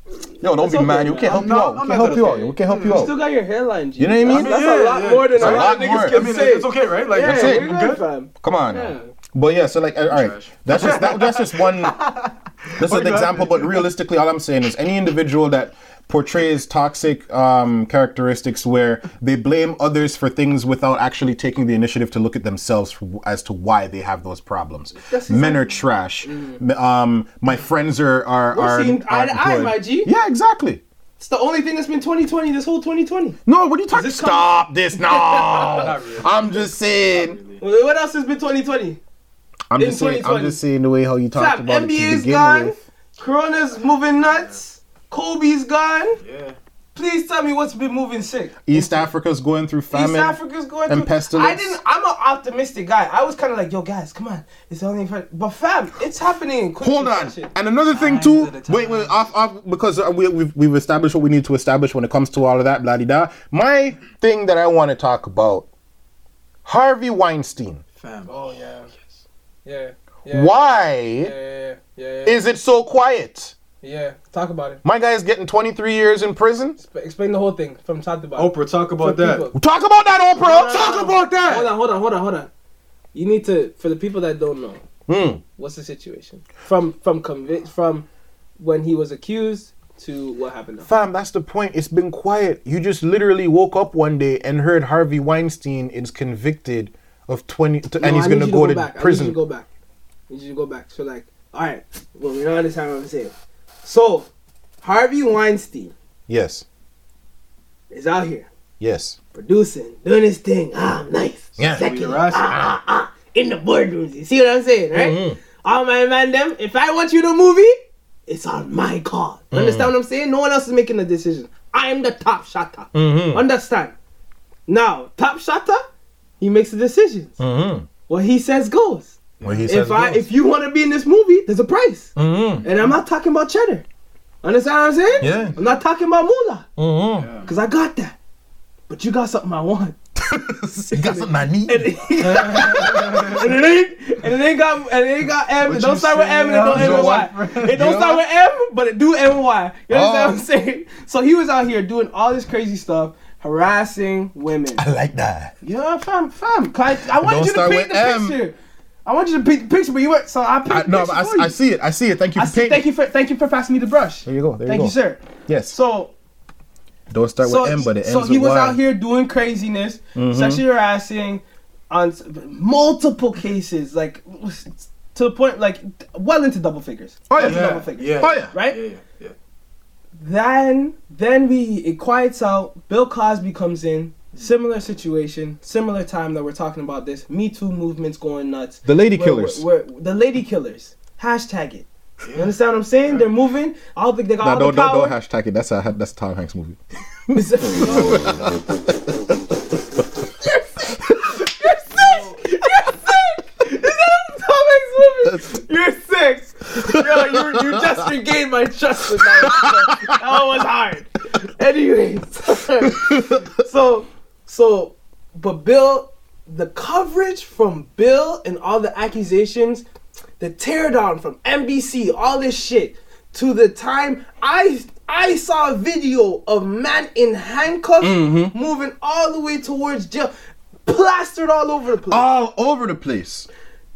D: Yo, don't be
F: okay,
D: mad. We can't help
E: I'm
D: you
E: not-
D: out. We
E: I'm
D: can't help you out.
E: okay.
D: We can't help you out.
F: You
D: out.
F: still got your hairline, G.
D: You know what I mean?
F: That's, that's
E: Yeah,
F: a lot
E: yeah.
F: more than a
D: a
F: lot
D: lot
F: of niggas can
E: I mean,
F: say.
E: it's okay, right? Like,
F: Yeah,
E: that's
D: it.
E: it.
F: we
E: I'm
F: good,
E: good.
F: fam.
D: Come on.
F: Yeah.
D: But yeah, so like, all right, that's just that, that's just one. That's an example, but realistically, all I'm saying is any individual that portrays toxic um, characteristics where they blame others for things without actually taking the initiative to look at themselves as to why they have those problems. Men are trash. M- Um, my friends are are are,
F: seeing eye to eye, my G.
D: Yeah, exactly.
F: It's the only thing that's been 2020 this whole 2020.
D: No, what are you talking?
F: this come-
D: Stop this! No,
E: really.
D: I'm just saying.
F: What else has been 2020?
D: I'm
F: In
D: just saying. I'm just saying the way how you talked about it to
F: NBA's
D: begin
F: gone.
D: with.
F: Corona's moving nuts. Kobe's gone.
E: Yeah.
F: Please tell me what's been moving sick.
D: East Africa's going through famine.
F: East Africa's going
D: and
F: through
D: pestilence.
F: I didn't. I'm an optimistic guy. I was kind of like, yo, guys, come on. It's only for, but fam, it's happening. quickly,
D: Hold on. And another thing
E: Times
D: too. Wait, wait, off, off, because uh, we, we've we've established what we need to establish when it comes to all of that, blah da. My thing that I want to talk about, Harvey Weinstein.
E: Fam.
F: Oh yeah. Yeah. Yeah.
D: Why
F: Yeah, yeah, yeah, yeah, yeah.
D: is it so quiet?
F: Yeah. Talk about it.
D: My guy's getting 23 years in prison.
F: Sp- Explain the whole thing from top to bottom.
E: Oprah, talk about that.
F: people.
D: Talk about that, Oprah.
F: Talk
D: about that.
F: Hold on, hold on, hold on, hold on. You need to, for the people that don't know,
D: Hmm.
F: what's the situation from from convict from when he was accused to what happened now.
D: Fam, that's the point. It's been quiet. You just literally woke up one day and heard Harvey Weinstein is convicted of 20, to, and he's
F: I
D: going
F: need
D: to go to
F: back. I need you
D: prison.
F: to go back. I need you to go back. So like, all right, well, we don't understand what I'm saying. So Harvey Weinstein
D: Yes.
F: is out here
D: Yes.
F: producing, doing his thing. Ah, nice.
D: Yeah.
F: Sexy. Ah, ah, ah. In the boardrooms. You see what I'm saying, right?
D: Mhm.
F: All my man, them. If I want you to movie, it's on my call.
D: Mm.
F: Understand what I'm saying? No one else is making the decision. I am the top shotter.
D: Mhm.
F: Understand? Now, top shotter, he makes the decisions.
D: Mm-hmm.
F: What he says goes.
D: Well, he says
F: If I,
D: goes.
F: if you want to be in this movie, there's a price.
D: Mhm.
F: And I'm not talking about cheddar. Understand what I'm saying?
D: Yeah.
F: I'm not talking about moolah.
D: mm-hmm.
F: Cause I got that. But you got something I want.
D: You got something I need.
F: and it ain't and it ain't got and it ain't got M.
E: What
F: It don't
E: you
F: start with M and it don't
E: I'm
F: end with Y. It don't
D: Yeah.
F: start with M, but it do end with Y. You understand
D: Oh.
F: what I'm saying? So he was out here doing all this crazy stuff, harassing women.
D: I like that.
F: Yeah, fam, fam. I, I want
D: Don't
F: you to paint the
D: M.
F: picture. I want you to paint the picture, but you went so I paint
D: no, but
F: for you.
D: I, I see it. I see it. Thank you
F: I
D: for
F: see- thank you for thank you for passing me the brush.
D: There you go. There
F: Thank
D: you
F: you, sir.
D: Yes.
F: So
D: Don't start
F: so,
D: with M, but it ends
F: so he was
D: Y.
F: out here doing craziness, mm-hmm. sexually harassing on multiple cases, like to the point, like well into double figures.
D: Oh, yeah.
F: Into double figures.
E: Yeah.
D: Oh yeah.
F: Right?
E: Yeah, yeah, yeah.
F: Then, then we it quiets out. Bill Cosby comes in. Similar situation, similar time that we're talking about this. Me Too movement's going nuts.
D: The lady
F: We're-
D: killers.
F: we're- we're- the lady killers. Hashtag it. You understand what I'm saying? They're moving. All the, they got
D: Nah,
F: all
D: don't,
F: the
D: don't,
F: power.
D: don't hashtag it. That's a that's a Tom Hanks movie.
F: You're sick. Yo, You're sick. Is that a Tom Hanks movie? You're sick. like you just regained my trust with that. that was hard. Anyways, so so, but Bill, the coverage from Bill and all the accusations, the teardown from NBC, all this shit, to the time I I saw a video of man in handcuffs
D: Mm-hmm.
F: moving all the way towards jail, plastered all over the place.
D: All over the place.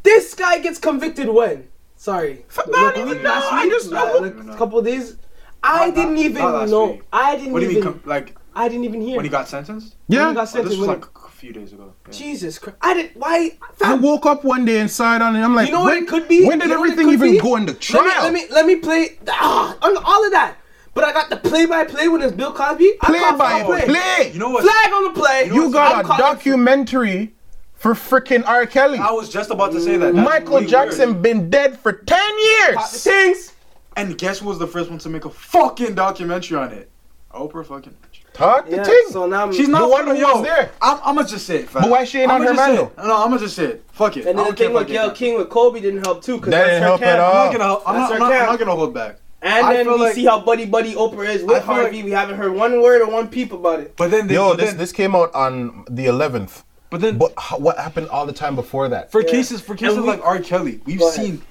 F: This guy gets convicted when? Sorry.
D: I don't even know. I just- I
F: like, a couple of days. I
E: Not-
F: didn't
E: not-
F: even
E: not last
F: know.
E: week.
F: I didn't
E: What do you
F: even.
E: mean? Com- like
F: I didn't even hear.
E: when he got sentenced?
F: When
D: Yeah.
F: he got
E: Oh,
F: sentenced,
E: this was like a few days ago. Yeah.
F: Jesus Christ! I didn't. Why?
D: I
F: Fam,
D: woke up one day and saw it on, and I'm like,
F: you know what
D: when,
F: it could be?
D: When did
F: You know
D: everything even
F: be?
D: go into trial?
F: Let me, let me let me play ah, on all of that. But I got the play-by-play when it's Bill Cosby. I
D: play
F: call
D: by
F: for
D: play.
E: You know what?
F: Flag on the play.
D: You got
F: I'm
D: a documentary for freaking R. Kelly.
E: I was just about to say that. That's
D: Michael
E: really
D: Jackson
E: weird.
D: been dead for ten years.
F: things.
E: And guess who was the first one to make a fucking documentary on it? Oprah fucking.
D: Talk the
F: Yeah.
D: thing.
F: So now I'm-
E: She's not
D: The one
E: fucking-
D: who was there.
E: I'm, I'm gonna just say it. fam.
D: But why she ain't
E: I'ma
D: on her
E: just
D: man.
E: No, I'm gonna just say it. Fuck it.
F: And then the
E: don't
F: thing with
E: get Gayle.
F: King with Kobe didn't help too. Cause
D: That didn't
F: her
D: help at all.
E: I'm not gonna. I'm not, I'm not, I'm not gonna hold back.
F: And
E: I
F: then
E: feel
F: we
E: like-
F: see how buddy buddy Oprah is with
E: feel
F: Harvey.
E: like-
F: we haven't heard one word or one peep about it.
E: But then, they,
D: Yo,
E: but
D: this
E: then,
D: this came out on the 11th.
E: but then,
D: But h- what happened all the time before that?
E: for
F: Yeah.
E: cases, for cases
F: we-
E: like R. Kelly, we've
F: Go ahead.
E: seen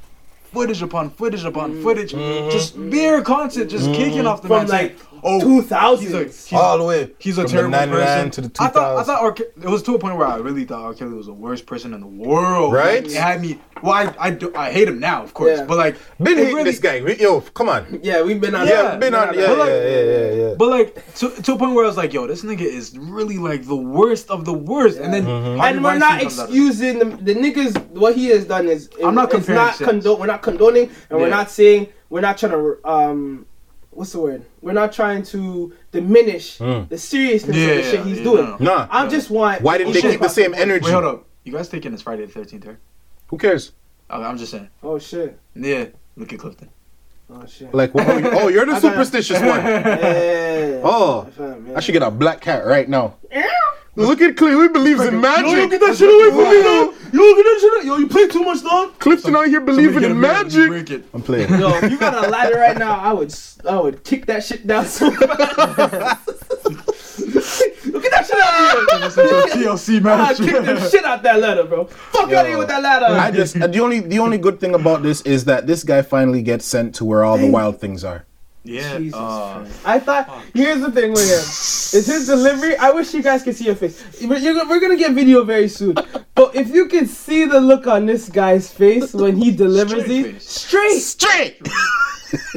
E: footage upon footage upon mm-hmm. footage, mm-hmm. just mere content, just mm-hmm. kicking off the
F: From
E: man. saying,
F: like
E: oh,
F: 2000s.
E: he's a, he's,
D: all the way.
E: he's a terrible
D: the 99
E: person.
D: to the 2000s.
E: I thought, I thought R. Ke- it was to a point where I really thought R. Kelly was the worst person in the world.
D: Right?
E: Like, it had me. Well, I, I, do, I hate him now, of course,
F: Yeah.
E: but like,
D: been
E: it
D: hating
E: really-
D: this guy. Yo, come on.
F: Yeah, we've been on.
D: Yeah,
E: Yeah,
D: been on.
F: on
D: Yeah,
E: But
D: yeah,
E: like-
D: yeah, yeah, yeah.
E: But like to, to a point where I was like, yo, this nigga is really like the worst of the worst. And then
D: Mm-hmm.
F: And we're not
E: comes out of it.
F: excusing the, the niggas. What he has done is
E: I'm not
F: it's
E: comparing
F: not condo- We're not condoning, and we're not saying we're not trying to um, what's the word? We're not trying to diminish mm. the seriousness
E: Yeah,
F: of the
E: yeah,
F: shit he's
E: yeah,
F: doing.
E: no,
D: no. Nah.
F: I just want.
D: Why didn't they
F: shit.
D: keep the same energy?
E: Wait, hold up. You guys taking this Friday the 13th, right?
D: Who cares?
E: Okay, I'm just saying.
F: Oh shit!
E: Yeah, look at Clifton.
F: Oh shit!
D: Like, oh, you- oh, you're the superstitious one.
F: Yeah.
D: Oh,
F: Fam, yeah.
D: I should get a black cat right now. Look at Clay. He believes in magic.
F: Yo, get that shit away from me, though. Yo, get that shit. Yo, you play too much, dog.
D: Clifton out here believing in magic.
E: Break it.
D: I'm playing.
F: Yo, if you got a ladder right now, I would, s- I would kick that shit down so fast. Look at that shit out here.
E: TLC
F: I
E: match.
F: kick the shit out that ladder, bro. Fuck out of here with that ladder.
D: I just uh, the only the only good thing about this is that this guy finally gets sent to where all the wild things are.
E: Yeah.
F: Jesus
E: uh,
F: Christ. I thought. Here's the thing with him. It's his delivery. I wish you guys could see your face. We're, you're- we're gonna get video very soon. But if you can see the look on this guy's face when he delivers
E: Straight
F: these,
E: face.
F: straight,
D: Straight.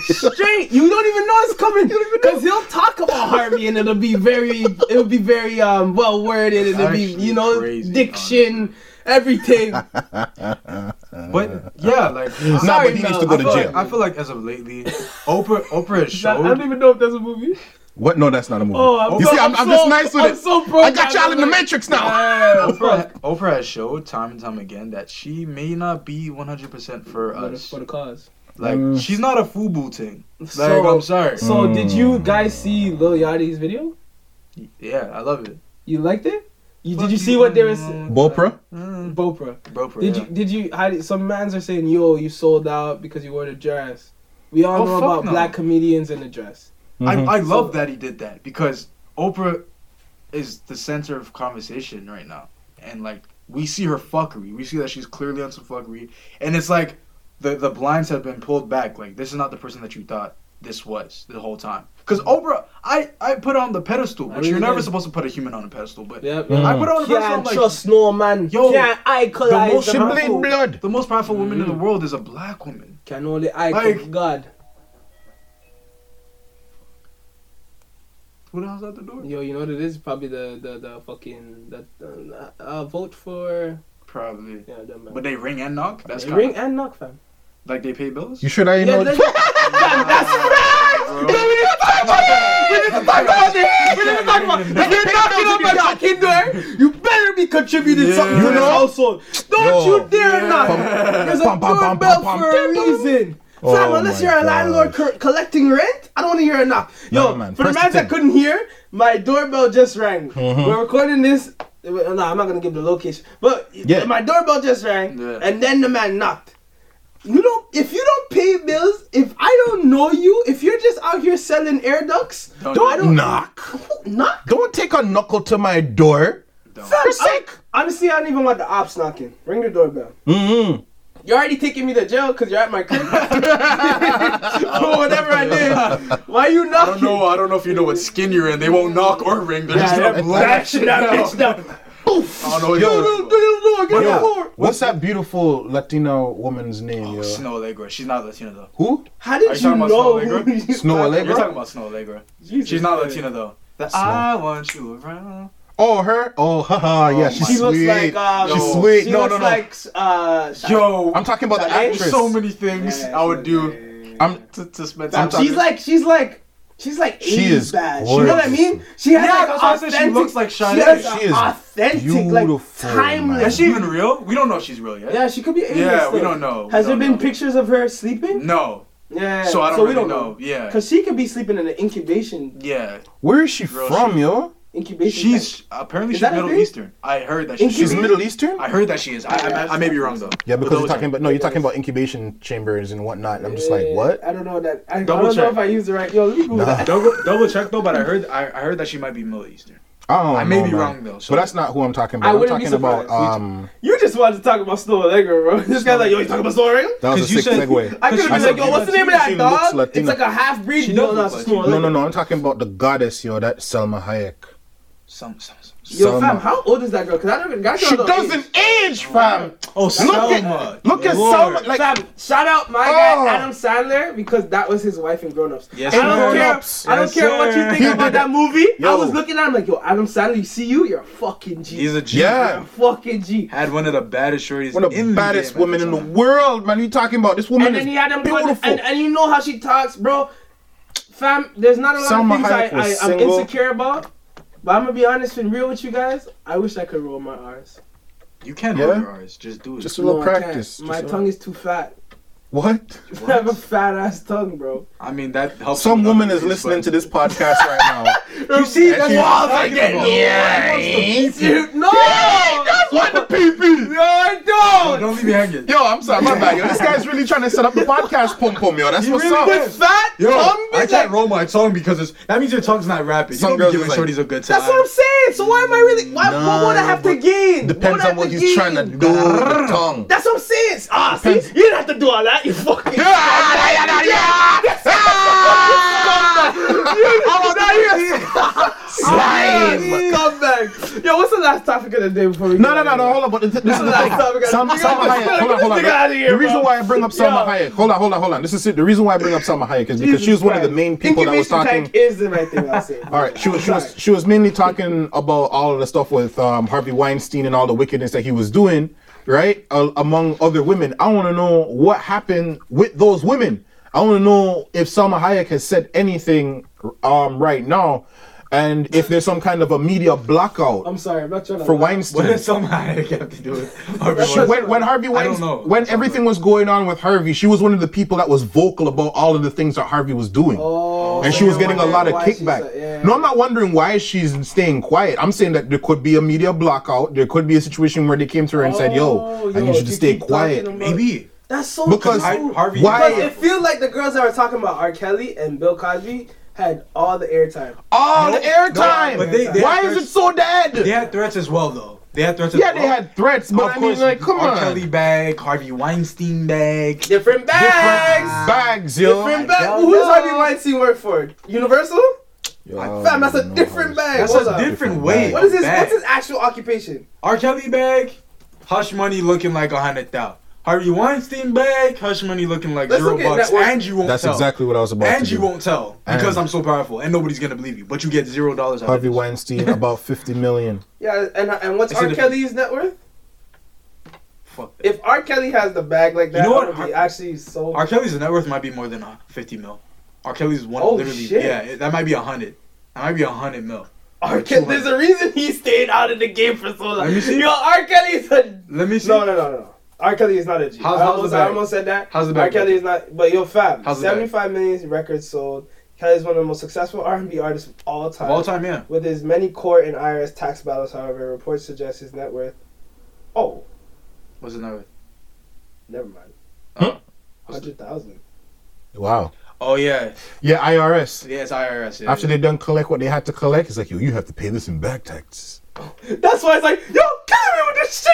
F: straight. You don't even know it's coming because he'll talk about Harvey and it'll be very, it'll be very um well worded and it'll be you know
E: crazy,
F: diction, everything.
E: but yeah, like
D: Nah,
F: Sorry,
D: but he needs to go
E: I
D: to
E: feel,
D: jail.
E: like, I feel like as of lately, Oprah Oprah has
F: I don't even know if that's a movie.
D: What? No, that's not a movie.
F: Oh, I'm
D: you
F: so-
D: see, I'm,
F: I'm
D: I'm just nice with
F: I'm
D: it.
F: so pro
D: I got y'all in the matrix now.
F: Yeah,
E: Oprah, Oprah has showed time and time again that she may not be 100% for
F: For
E: us.
F: for the cause.
E: Like
D: Mm.
E: she's not a FUBU thing. Like
F: So-
E: I'm sorry.
F: So did you
D: Mm.
F: guys see Lil Yachty's video?
E: yeah, I love it.
F: You liked it? You, did you see what they were
E: you,
F: saying?
D: Bopra?
E: Mm,
F: Bopra.
E: bro, for
F: Did
E: yeah.
F: you did you how did, some mans are saying yo you sold out because you wore the dress. We all
E: Oh,
F: know about
E: no.
F: black comedians in the dress.
E: I,
D: Mhm.
E: I love
F: So-
E: that he did that because Oprah is the center of conversation right now, and like we see her fuckery, we see that she's clearly on some fuckery, and it's like the the blinds have been pulled back. Like this is not the person that you thought this was the whole time. Because Oprah, I I put on the pedestal,
F: I
E: which you're never
F: did.
E: supposed to put a human on a pedestal, but
F: Yep.
D: Mm.
E: I put on the pedestal. I'm
F: Can't
E: like,
F: trust no man.
E: Yo,
F: Can't idolize
E: most
F: the
D: She blood.
E: the most powerful woman in the
F: Mhm.
E: world is a black woman.
F: Can only icon
E: Like-
F: God.
E: Who the hell's at the door?
F: Yo, you know what it is? Probably the the, the fucking that uh, uh, vote for
E: Probably.
F: yeah.
E: But they ring and knock. That's kind
F: ring and knock fam.
E: Like they pay bills.
D: You should I
F: Yeah,
D: know?
F: that's, fam, that's right. We need to talk about it. We need to talk about it. We need to talk about it. If you're knocking on my fucking door, contributed
E: Yeah.
F: something to
D: You
F: this household. Don't
D: Yo.
F: you dare not.
E: Yeah.
F: There's a doorbell
D: pum,
F: for a reason.
D: Oh
F: Fam, unless you're a landlord co- collecting rent, I don't want to hear a knock. Yo,
D: Nah, man.
F: for the
D: Press the
F: mans that couldn't hear, my doorbell just rang.
D: Mhm.
F: We're recording this. No, I'm not gonna give the location, but
D: Yeah.
F: my doorbell just rang,
E: Yeah.
F: and then the man knocked. You don't. If you don't pay bills, if I don't know you, if you're just out here selling air ducts,
E: Don't
F: don't, I don't
D: knock.
F: knock.
D: Don't take a knuckle to my door.
E: Don't.
D: For sake.
F: I- honestly, I don't even want the ops knocking. Ring the doorbell.
D: Mm-hmm.
F: You're already taking me to jail because you're at my crib. For whatever I did. Why you
E: knock?
F: I
E: don't know. I don't know if you know what skin you're in. They won't knock or ring. They're just gonna blow that
F: bashing
E: shit
F: that
E: down.
F: bitch down. Poof.
E: I don't know. what
F: Yo,
E: you're
F: no,
E: talking
F: no, no, no,
D: Yo,
F: the
D: what's that beautiful Latino woman's name,
E: Oh,
D: yo?
E: Snoh Aalegra. She's not Latina though.
D: Who?
F: How
E: Are
F: did
E: you
F: you
E: talking about
F: know?
E: Snow
F: who
E: Allegra?
F: you
D: Snow
F: talking
D: Allegra?
E: You're talking about Snoh Aalegra.
F: Jesus
E: She's not Latina though. The I want you around.
D: Oh, her? Oh, haha, yeah,
E: Oh
D: she's
E: my-
F: She looks
D: sweet.
F: like um,
D: she's sweet.
F: She
D: no,
F: looks
D: no, no.
F: like uh,
E: Yo,
D: I'm talking about the
F: There's
D: actress.
E: so many things
F: Yeah,
E: I would
F: she's-
E: do
D: I'm.
E: to, to spend
F: Fam,
E: time.
F: she's like she's like she's like 80s
D: She is
F: bad. You know what I mean? She has
E: Yeah,
F: like
E: that's why she
F: authentic-
E: looks like
F: She has
D: She is
F: authentic,
D: beautiful,
F: like timeless.
E: Is she even real? We don't know if she's real yet.
F: Yeah, she could be. 80s
E: Yeah, we don't know.
F: Has there
E: don't
F: been
E: know.
F: pictures of her sleeping?
E: No.
F: Yeah.
E: So I don't
F: so
E: really
F: we don't
E: know. Yeah.
F: Cause she could be sleeping in an incubation
E: Yeah.
D: Where is she
E: Real
D: from,
E: shit.
D: yo?
F: Incubation.
E: She's apparently
F: Is
E: she's
F: that a
E: Middle
F: thing?
E: Eastern. I heard that she,
F: Incubation?
D: She's Middle Eastern?
E: I heard that she is. I, I, I may be wrong though.
D: Yeah, because
E: double
D: you're talking
E: check.
D: about no, you're talking about incubation chambers and whatnot. And I'm just like, what?
F: I don't know that. I, I
E: Double
F: don't know if I used the right. Yo, let me Google
D: Nah.
F: that.
E: Double, double check though, but I heard I, I heard that she might be Middle Eastern.
D: I don't
E: I may
D: know,
E: be
D: man.
E: wrong, though, so-
D: but that's not who I'm talking
F: I
D: about. I'm
F: wouldn't be
D: talking about
F: surprised.
D: um.
F: You just wanted to talk about Snoh Aalegra, bro. This guy's like, yo, you talking about Snoh Aalegra?
D: That was a
E: 'Cause you
D: sick
E: said-
D: segue.
F: I could
E: Because
F: have been
D: she
F: like, yo, what's the name of that
D: she looks
F: dog? It's like a half breed.
E: She
F: No,
E: does
F: no,
E: look
F: it's Snow
E: she-
D: No, no, no. I'm talking about the goddess, yo. That Salma Hayek.
E: Some, some, some.
F: Yo,
D: Salma.
F: fam, how old is that girl? Cause I don't even got
D: She doesn't age, fam.
E: Oh,
D: Look at look at
E: Lord.
D: Salma. Like
F: Fam, shout out my
D: Oh.
F: guy Adam Sandler because that was his wife in Grown Ups.
E: Yes,
F: I don't
D: Grown
F: care.
D: Ups.
F: I don't
E: Yes,
F: care what you think
D: He
F: about that movie. I was looking at him like, yo, Adam Sandler, you see you, you're a fucking G.
E: He's a G.
D: Yeah.
F: You're a fucking G.
E: Had one of the baddest shorties.
D: one of
E: in
D: the baddest
E: game
D: women in the world, man. You talking about this woman
F: And
D: is
F: then he had them good,
D: beautiful.
F: and, and you know how she talks, bro. Fam, there's not a lot
D: Salma
F: of things I, I, I'm insecure about. But I'm gonna be honest and real with you guys. I wish I could roll my R's.
E: You can
D: Yeah?
E: roll your R's. Just do it.
D: Just a little
F: No, I can't.
D: practice.
F: My
D: Just a-
F: tongue is too fat.
D: What?
F: I have a fat ass tongue, bro.
E: I mean, that helps.
D: Some woman is listening
E: but-
D: to this podcast right now.
E: You see,
D: And
E: that's
D: she-
E: what I was
D: I
E: talking
D: get- yeah,
E: He wants the
F: Dude, no! That's
D: what the PP.
F: No, I don't.
E: don't leave me hanging.
D: Yo, I'm sorry, my bad. Yo, this guy's really trying to set up the podcast, pum pum, yo. That's
E: He
D: what's
E: really
D: up.
E: does.
F: Fat
E: Yo,
F: tongue,
E: I can't roll my tongue because it's that means your tongue's not rapid.
D: Some
E: you don't
D: girls
E: giving
D: like-
E: shorties a good time.
F: That's what I'm saying. So why am I really? Why, what would I have to gain?
D: Depends
F: would I
D: on what
F: have
D: he's trying to do with tongue.
F: That's what I'm saying. Ah, see, you didn't have to do all that. You fucking. Scumbag. Yo, what's the last topic of the day before we?
D: No, no, no, no. Hold on, but this, this is the
F: Last
D: thing.
F: topic of
D: Sam,
F: the day.
D: Salma Hayek. Hold on, hold on.
F: Get this nigga here,
D: The reason
F: bro.
D: why I bring up Salma Hayek. Hold on, hold on, hold on. This is it. The reason why I bring up Salma Hayek is because
F: Jesus
D: she was one of the main people that was talking.
F: tank is the right thing I'll say.
D: All right, she was, she was she was mainly talking about all of the stuff with um, Harvey Weinstein and all the wickedness that he was doing, right? Uh, among other women, I want to know what happened with those women. I want to know if Salma Hayek has said anything um, right now, and if there's some kind of a media blackout
F: I'm sorry, I'm not trying to.
D: for
F: lie.
E: What
D: Weinstein.
E: does some Hayek have to do with?
D: She- when, when Harvey
E: I don't
D: Weinstein,
E: know.
D: when everything was going on with Harvey, she was one of the people that was vocal about all of the things that Harvey was doing.
F: Oh,
D: and
F: so
D: she was getting a lot of
F: wondering why she
D: kickback.
F: said- yeah.
D: No, I'm not wondering why she's staying quiet. I'm saying that there could be a media blackout. There could be a situation where they came to her and said, "Yo,
F: Oh,
D: I need you to stay quiet."
F: about-
E: Maybe
F: That's so
D: Because
F: true.
E: I- Harvey.
D: Why-
F: Because it feels like the girls that were talking about R. Kelly and Bill Cosby had all the airtime.
D: All the airtime.
E: but they- they
D: why
E: had
D: is it so dead?
E: They had threats as well, though. They had threats.
D: yeah,
E: as
D: they had threats, but
E: of
D: I
E: course,
D: mean, like, come
E: R.
D: on,
E: Kelly bag, Harvey Weinstein bag.
F: Different bags.
D: bags, yo.
F: Different
E: I
F: bag.
E: don't
F: Who does. Harvey Weinstein work for? Universal?
D: Yo,
F: Fam, that's a
D: no,
F: different bag.
E: That's
F: Hold
E: a different
D: Different
E: way.
D: bag.
F: What is his?
E: Bag.
F: What's his actual occupation?
E: R. Kelly bag, hush money looking like a hundred thousand. Harvey Weinstein bag, hush money looking like
F: Let's
E: zero
F: look
E: bucks,
F: network.
E: and you won't tell.
D: That's
E: tell.
D: exactly what I was about to say.
E: and you
D: do.
E: won't tell because
D: And-
E: I'm so powerful and nobody's gonna believe you. But you get zero dollars out
D: Harvey
E: of it.
D: Weinstein about 50 million.
F: Yeah, and and what's
E: It's a
F: R.
E: different-
F: Kelly's net worth?
E: Fuck. that.
F: If R. Kelly has the bag like that,
E: You know what?
F: I would be
E: Har-
F: actually so.
E: R. Kelly's net worth might be more than uh, fifty mil. R. Kelly's one
F: Oh,
E: literally
F: shit.
E: yeah, it- that might be a hundred. That might be a hundred mil.
F: R. Kelly, there's a reason he stayed out of the game for so long.
E: Let me see.
F: Yo, R. Kelly's a
E: Let me see.
F: no, no, no, no. R. Kelly is not a G.
E: How's-
F: I
E: how's
F: almost,
E: the
F: I almost said that.
E: How's the
F: R. Kelly is not, but yo, fam.
E: How's the bag?
F: 75 million records sold. Kelly is one of the most successful R&B artists of all time.
E: Of all time, yeah.
F: With his many court and IRS tax battles, however, reports suggest his net worth. Oh,
E: What's it worth?
F: never mind.
D: Huh?
F: Hundred thousand.
D: Wow.
E: Oh yeah,
D: Yeah, IRS.
E: yeah, it's IRS. Yeah,
D: After
E: yeah.
D: they done collect what they had to collect, it's like, yo, you have to pay this in back taxes.
F: That's why it's like, yo, kill me with this shit.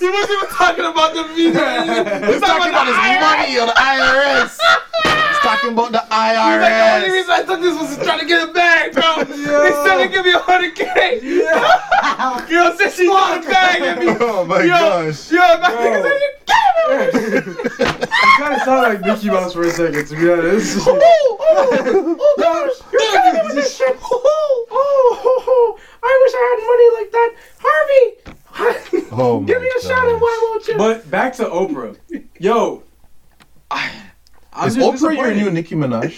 F: he wasn't even talking about the video.
D: He's talking about his money or the IRS. He's talking about the
F: He's like, the only reason I took this was to try to get it back, bro. They said they give me a hundred K. Yeah. yo, since she got it back, let me.
D: Oh my
F: yo,
D: gosh.
F: yo, my nigga said you get it.
E: You kind of sound like Mickey Mouse for a second, to be honest.
F: Oh, oh, oh gosh, you're killing me with this shit. Oh, oh, oh, I wish I had money like that. Harvey,
D: Oh
F: give me
D: my
F: a shot at why won't you?
E: but back to Oprah. Yo, I, I'm
D: Is Oprah your new Nicki Minaj?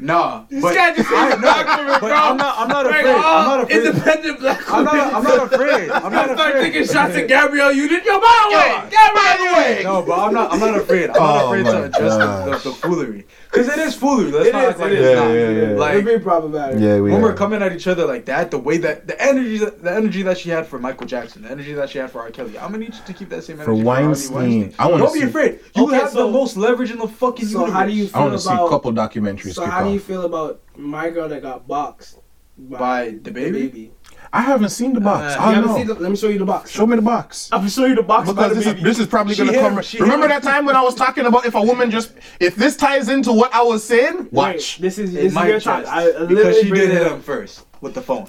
E: Nah,
F: this
E: but,
F: guy just
E: I
F: said
E: know,
F: document,
E: but
F: bro.
E: I'm not. I'm not
F: Like,
E: afraid. I'm not
F: oh,
E: afraid.
F: Independent black
E: I'm not.
F: women.
E: I'm not afraid. I'm not
F: I start
E: afraid.
F: taking shots at Gabrielle Union. Yo, by the way, Gabrielle Union.
E: No, but I'm not. I'm not afraid. I'm not
D: Oh
E: afraid to address the, the,
D: gosh.
E: the foolery because it is foolery. Let's
F: It
E: not
F: is,
E: like
F: it
E: it's
F: is.
E: not.
D: Yeah, yeah, yeah.
E: Like
F: It'd be problematic.
D: Yeah, we
E: when we're coming at each other like that, the way that the energy, that, the energy that she had for Michael Jackson, the energy that she had for R. Kelly, I'm gonna need you to keep that same energy
D: For
E: energy Harvey
D: Weinstein. I wanna
E: Don't be afraid. You
F: Okay,
E: have
F: so-
E: the most leverage in the fucking
F: So
E: universe.
F: how do you
D: I want to see a couple documentaries
F: So how do you feel about my girl that got boxed
E: By the baby?
D: I haven't seen the box.
E: Uh,
D: I don't know.
F: the, let me show you the box.
D: Show me the box.
F: I'm gonna show you the box by
D: Because
F: the
D: this
F: baby.
D: is, this is probably
E: She
D: gonna come.
E: him,
D: Remember that time when I was talking about if a woman just if this ties into what I was saying?
F: Wait,
D: Watch.
F: this is this is your time. I,
E: because she did
F: it
E: hit him first with the phone.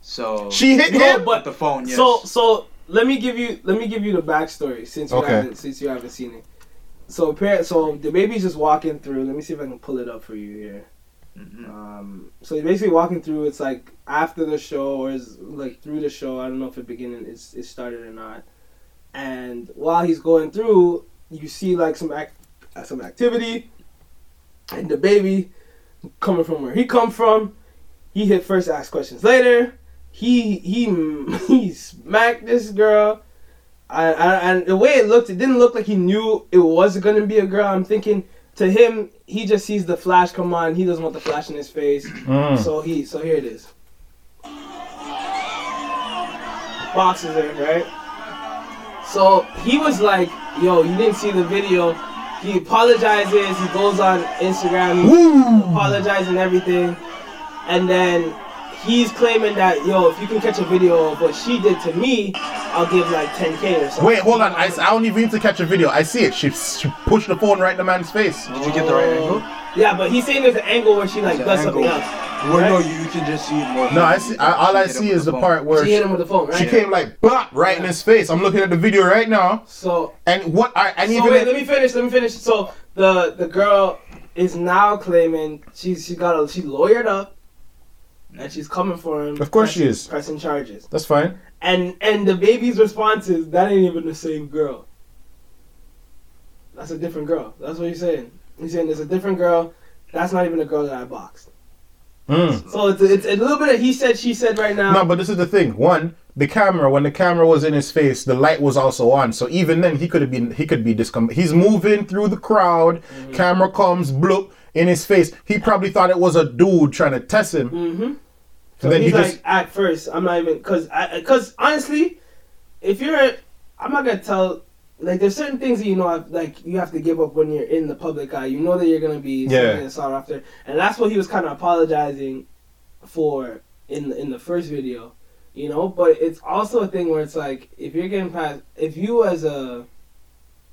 E: So
D: She hit
F: No,
D: him.
F: but-
E: with the phone. Yes.
F: So so let me give you let me give you the backstory since you
D: Okay.
F: haven't since you haven't seen it. So apparent so the baby's just walking through. Let me see if I can pull it up for you here.
E: Mhm.
F: Um, so he's basically walking through. It's like after the show, or is like through the show. I don't know if it beginning it's it started or not. And while he's going through, you see like some act, some activity, and the baby coming from where he come from. He hit first, asked questions later. He he he smacked this girl. I, I, and the way it looked, it didn't look like he knew it was gonna be a girl. I'm thinking to him, he just sees the flash come on. He doesn't want the flash in his face,
D: Mm.
F: so he so here it is. Boxes in right. So he was like, "Yo, you didn't see the video." He apologizes. He goes on Instagram. He apologizes everything, and then he's claiming that, "Yo, if you can catch a video of what she did to me, I'll give like 10k or something."
D: Wait, hold on. I, I don't even need to catch a video. I see it. She, she pushed the phone right in the man's face.
E: Did you get the right angle?
F: Yeah, but he's saying there's an angle where she like
E: The
F: does something
E: angle.
F: else.
E: Well,
F: Right?
E: no, you, you can just see it more.
D: No, I see. I, all I
E: Hit him
D: see
E: with
D: is the
E: phone.
D: part where
F: She hit him with the phone, right?
D: she came like blah, right in his face. I'm looking at the video right now,
F: So
D: and what I and
F: So
D: even
F: wait, let me finish. Let me finish. So the the girl is now claiming she's she got a she lawyered up, and she's coming for him.
D: Of course she is.
F: pressing charges.
D: that's fine.
F: And and the baby's response is that ain't even the same girl. That's a different girl. That's what he's saying. He's saying there's a different girl. That's not even the girl that I boxed.
D: Mm.
F: So it's it's a little bit of he said she said right now.
D: No, but this is the thing. One, the camera. When the camera was in his face, the light was also on. So even then, he could have been. He could be discom. He's moving through the crowd.
F: Mm-hmm.
D: Camera comes, bloop in his face. He probably thought it was a dude trying to test him.
F: Mm-hmm.
D: So then
F: he's
D: he
F: like,
D: just.
F: at first, I'm not even because because honestly, if you're, I'm not gonna tell. Like, there's certain things that you know, I've- like you have to give up when you're in the public eye. You know that you're gonna be
D: Yeah.
F: sought after, and that's what he was kind of apologizing for in the, in the first video. You know, but it's also a thing where it's like if you're getting past, if you as a,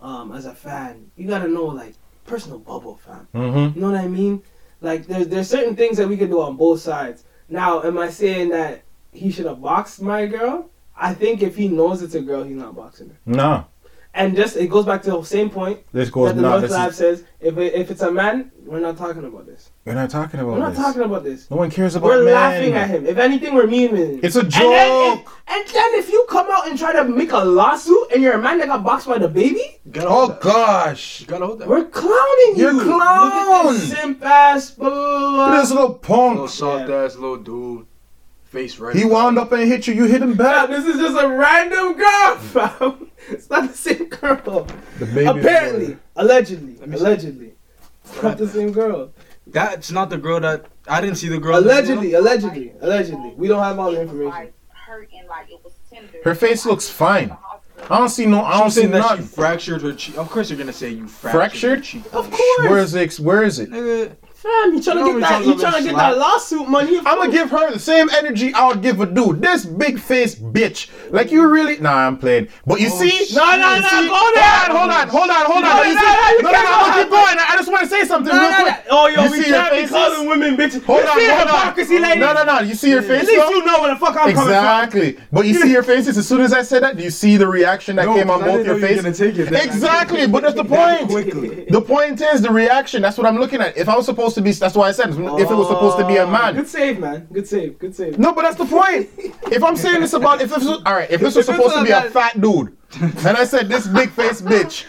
F: um, as a fan, you gotta know like personal bubble, fam.
D: Mm-hmm.
F: You know what I mean? Like there's there's certain things that we can do on both sides. Now, am I saying that he should have boxed my girl? I think if he knows it's a girl, he's not boxing her.
D: No.
F: And just it goes back to the same point
D: This goes
F: that the. North Lab
D: is,
F: says. If it, if it's a man, we're not talking about this.
D: We're not talking about this.
F: We're not
D: this.
F: talking about this.
D: no one cares about
F: We're
D: men.
F: laughing at him. If anything, we're memeing.
D: It's a
F: And then, if,
D: joke.
F: and then if you come out and try to make a lawsuit and you're a man that got boxed by the baby,
E: Gotta oh, hold
D: Oh
E: that.
D: gosh.
E: Gotta hold that.
F: we're clowning
D: You're
F: you. Look at
D: clown.
F: this simp ass. Blah, blah, blah,
D: This little punk.
E: little
D: punk.
E: soft ass little dude, face right.
D: He wound up and hit you. You hit him
F: blah.
D: back.
F: This is just a random girl, fam. It's not the same girl.
D: The baby
F: Apparently, allegedly,
E: Let me see.
F: allegedly, not the same girl.
E: That's not the girl that I didn't see the girl.
F: Allegedly, allegedly, allegedly. We don't have all the information.
H: Like hurting, like it was tender.
D: Her face looks fine. I don't see no. I don't see
E: saying that she fractured her cheek. Of course, you're gonna say you fractured,
D: Fractured?
E: Her cheek.
F: Of course.
D: Where is it? Where is it?
F: Fam, you trying
E: You
F: to get that? You trying to get that lawsuit money?
D: I'm gonna give her the same energy I would give a dude. This big face bitch. Like you really? Nah, I'm playing. But you oh, see?
E: shit.
F: No, no, no,
D: see? Hold on, hold on, hold on, hold on.
F: no,
D: You
F: no,
D: see-
F: no, you
D: No, no, no, I'm keep going. I just want to say something
F: No,
D: real
F: no,
D: quick.
F: no. Oh, yo,
D: You
F: we can't be calling women bitches.
D: Hold
F: You
D: on,
F: see
D: hold on.
F: hypocrisy, ladies?
D: No, no, no. You see your face?
F: At least you know where the fuck I'm coming
D: Exactly. But you see your faces as soon as I said that. Do you see the reaction that
E: No,
D: came on both your faces?
E: gonna take it
D: Exactly. But that's the point.
E: quickly.
D: The point is the reaction. That's what I'm looking at. If I was supposed to be, that's why I said if it was supposed to be a man.
F: Good save, man. Good save. Good save.
D: No, but that's the point. If I'm saying this about if this was all right, if this was
F: If
D: supposed to be a fat dude, and I said this big face bitch,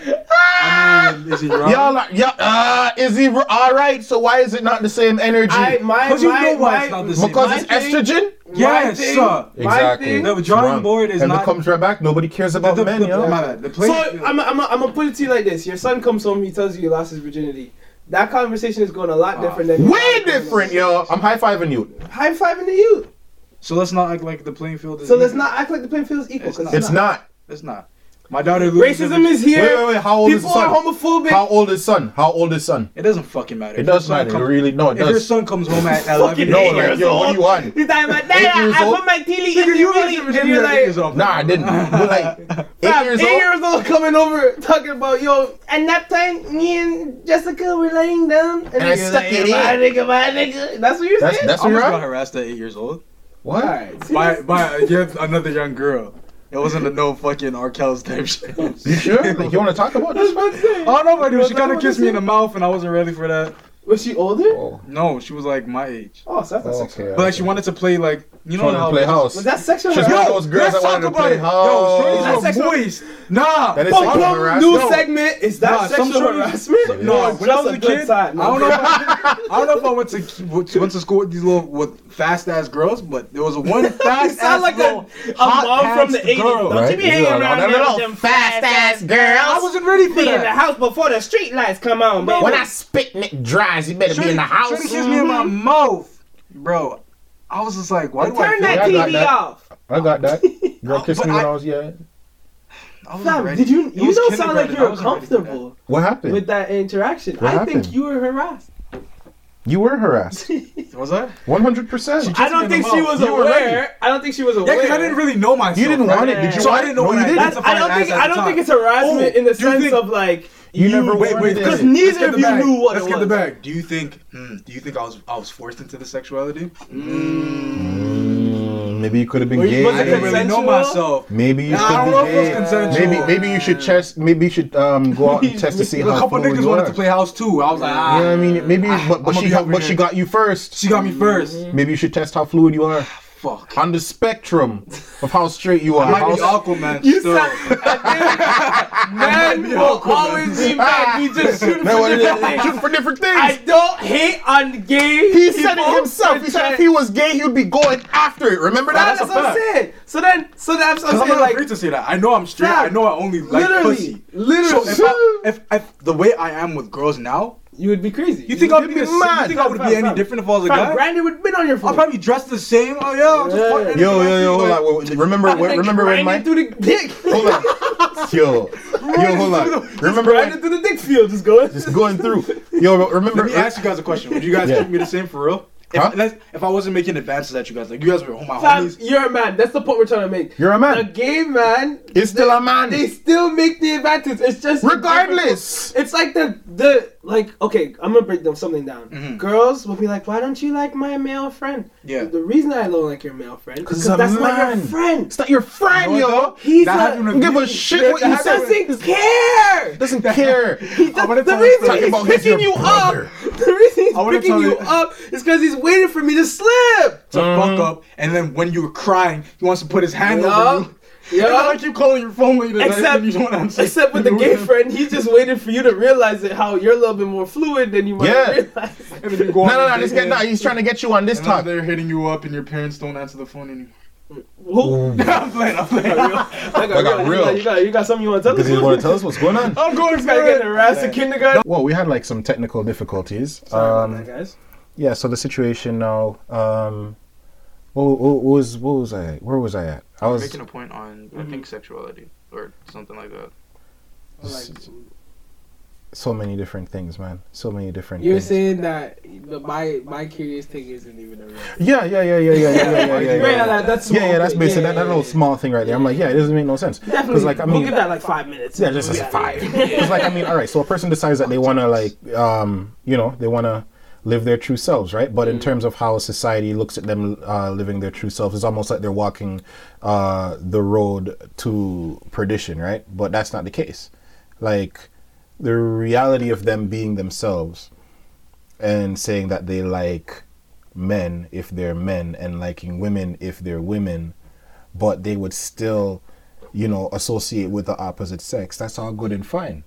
E: I mean, is he wrong?
D: y'all like, yeah, uh, is he r- all right? So why is it not the same energy?
F: I, my,
E: Because you know why
F: my,
E: it's not the same.
D: because
F: my
D: it's
F: thing-
D: estrogen.
E: Yes,
F: my thing,
E: sir.
F: My thing,
E: No, but drawing board is
D: and
E: not.
D: it comes right back. Nobody cares about
E: the,
D: men,
E: the,
D: yo.
E: my bad. The play,
F: So I'm, I'm, I'm gonna put it to you like this: Your son comes home, he tells you he lost his virginity. That conversation is going a lot different than
D: Way different, yo. I'm high fiving you.
F: High fiving to you.
E: so let's not act like the playing field is.
F: So let's
E: even.
F: not act like the playing field is equal.
E: It's
F: 'cause
E: not.
D: It's not.
E: It's not. My daughter.
F: Racism is here.
D: Wait, wait, wait. How old is
F: People are
D: son?
F: homophobic.
D: How old is son? How old is son?
E: It doesn't fucking matter.
D: It does matter.
E: Comes-
D: really no. It
E: If your son comes home at 11
D: No,
E: years
D: like,
E: old,
D: yo, what do you want?
F: He's talking about
D: Eight years
F: I
D: old?
F: put my
E: Nigga,
F: in
E: you
F: the
E: lost
F: And you're like.
D: Nah, I didn't. But like eight years
F: eight
D: old.
F: years old coming over talking about yo and that time me and Jessica were laying down and,
D: And I stuck
F: like,
D: it
F: my
D: in.
F: nigga, my nigga. That's what you're
D: That's
F: saying.
D: that's
E: I
D: what you're
E: got harassed at eight years old
D: What?
E: By by yet another young girl. It wasn't a no fucking Arkells type shit.
D: You sure? Like, you want to talk about this?
F: What's that?
E: I don't know, but
F: You
E: she kind of kissed me in the mouth, and I wasn't ready for that.
F: Was she older?
D: Oh,
E: No, she was like my age,
F: Oh, so that's not sexual.
D: okay.
E: but like she wanted to play like you know how
D: to play house.
F: Was that sexual
D: She's one
F: harassment?
D: those girls that
E: Let's
D: wanted to
E: talk about
D: play
E: it.
D: house.
E: Yo,
F: That's
E: shorties
F: sexual-
E: were moist. Nah,
D: That is
F: Boom,
D: sexual harassment.
F: new
D: No.
F: segment. Is that
E: Nah,
F: sexual harassment?
E: No, when I was a
F: good
E: kid,
F: time?
E: I don't know. If I, I don't know if I went to went to school with these little with fast ass girls, but there was one fast ass
F: like a,
E: little
F: a mom from the 80s.
E: girl.
F: Don't
D: Right?
F: you be hanging around there with them fast ass girls.
E: I wasn't ready for
F: Be in the house before the street lights come on, baby.
D: When I spit and it dries, you better be in the house.
E: Shorty kissed me in my mm-hmm. mouth, bro. I was just like, why do I
F: Turn that
D: I got
F: TV
D: that.
F: off.
D: I got that. Girl kissed
E: But
D: me when
E: I-
D: I was yeah.
E: I
F: Fam, did you?
E: It
F: You don't sound like you're
E: wasn't ready for that.
F: comfortable
D: What happened?
F: with that interaction.
D: What
F: I
D: happened?
F: think you were harassed.
D: you were harassed.
E: Was I?
D: One hundred percent.
F: I don't think she was
D: You
F: aware. I don't think she was aware.
E: Yeah, because I didn't really know myself.
D: You didn't
E: right?
D: want it, did you
E: So I didn't know
D: No,
E: what
D: you
E: I
D: didn't.
F: I don't think. I don't think it's harassment
E: Oh,
F: in the sense
E: think-
F: of like
D: You never
E: Wait, wait,
F: because neither of you
E: bag.
F: knew what
E: Let's
F: it
E: get the bag. Do you think? Hmm, do you think I was I was forced into the sexuality?
D: Mm, maybe you could have been
F: Were
D: gay.
E: I didn't really know myself.
D: Maybe you
E: Nah,
D: could
E: I don't
D: be
E: know if it was
D: gay. Maybe maybe you should test. Maybe you should um go out and test to see how.
E: A
D: couple
E: niggas
D: you
E: wanted
D: are.
E: to play house too. I was like, ah.
D: Yeah, I mean maybe, but, but she
E: be
D: got,
E: over
D: but
E: here.
D: she got you first.
E: She got me first.
D: Maybe you should test how fluid you are
E: Fuck.
D: on the spectrum of how straight you are.
E: I might
D: How-
E: be Aquaman
F: You
E: still.
F: sound, man will always be mad. We just shoot
D: No,
F: for different things.
D: shoot for different things.
F: I don't hate on gay.
D: he said it himself. He said if he was gay, he would be going after it. Remember that?
F: That's, what I'm saying. So then, so that's what
E: Because
F: I'm
E: I'm not
F: Like,
E: afraid to say that. I know I'm straight.
F: Fam,
E: I know I only like
F: literally,
E: pussy.
F: literally,
E: So if, I, if, if the way I am with girls now,
F: you would be crazy.
E: you think I'd be
D: be mad.
E: You think I would be any different if I was a guy?
F: Brandon would been on your phone.
E: I'll probably dress the same. Oh yeah, I'm just
F: Yeah.
D: Yo, yo, yo, hold on. Wait, Remember,
F: Like,
D: wait, remember when Mike
F: grinding through the dick.
D: hold on. Yo, yo, hold on. Remember
F: grinding
D: when
F: through the dick field, just going.
D: just going through. Yo, remember?
E: Let me ask you guys a question. Would you guys treat me the same for real? If,
D: Huh?
E: let's- if I wasn't making advances at you guys, like you guys were oh my
F: Fam,
E: homies.
F: you're a man. That's the point we're trying to make.
D: You're a
F: The
D: man.
F: gay man
D: It's still a man.
F: they still make the advantage. It's just
D: Regardless.
F: It's like the the like okay, I'm gonna break them something down.
E: Mhm.
F: Girls will be like, "Why don't you like my male friend?"
E: Yeah.
F: The reason I don't like your male friend because
D: he's a
F: that's not your friend.
D: It's not your friend,
E: You know
D: yo.
F: He's
E: That
F: a,
D: Don't give a shit what you
E: happened
D: say.
F: doesn't care.
D: Doesn't care.
F: He does, the reason he's picking you
D: brother.
F: up, the reason he's
E: I
F: picking you
E: you-
F: up is because he's waiting for me to slip.
E: to fuck mm-hmm. up, and then when you were crying, he wants to put his hand over
F: Yeah.
E: you.
F: Yeah.
E: And I keep calling your phone later.
F: Except,
E: and you don't answer.
F: except with the gay friend, he's just waiting for you to realize it. How you're a little bit more fluid than you might
D: Yeah.
F: realize.
E: And then you go
D: No,
E: on
D: no, no. This guy, no, he's trying to get you on this
E: and
D: talk.
E: they're hitting you up, and your parents don't answer the phone anymore.
F: Who?
E: I'm playing. I'm playing.
F: I
D: got
F: got
D: real.
F: You got, you got something you want to tell
D: Because
F: us?
D: you want to tell us what's going on.
E: I'm going
F: to guy getting harassed in kindergarten.
D: Well, we had like some technical difficulties.
F: Sorry
D: Um,
F: about that, guys.
D: yeah. So the situation now. Um, what, what was what was I? Where was I at? I was.
I: making a point on I think sexuality or something like that.
F: Like,
D: so many different things, man. So many different.
F: You're
D: things.
F: saying that the, my my curious thing isn't even a real.
D: Yeah, yeah, yeah, yeah, yeah, yeah, yeah, yeah. yeah,
F: yeah,
D: yeah.
F: That, that's
D: yeah, yeah. That's basically
F: yeah,
D: that, that
F: yeah,
D: little
F: yeah.
D: small thing right there. I'm like, yeah, it doesn't make no sense.
F: Definitely.
D: Like, I mean, we'll
F: give that like five minutes.
D: Yeah, just, just five. Because like, I mean, all right. So a person decides that they want to like, um, you know, they want to live their true selves, right? But mm. in mm-hmm. terms of how society looks at them uh, living their true selves, it's almost like they're walking uh, the road to perdition, right? But that's not the case. Like the reality of them being themselves and saying that they like men if they're men and liking women if they're women, but they would still, you know, associate with the opposite sex. That's all good and fine,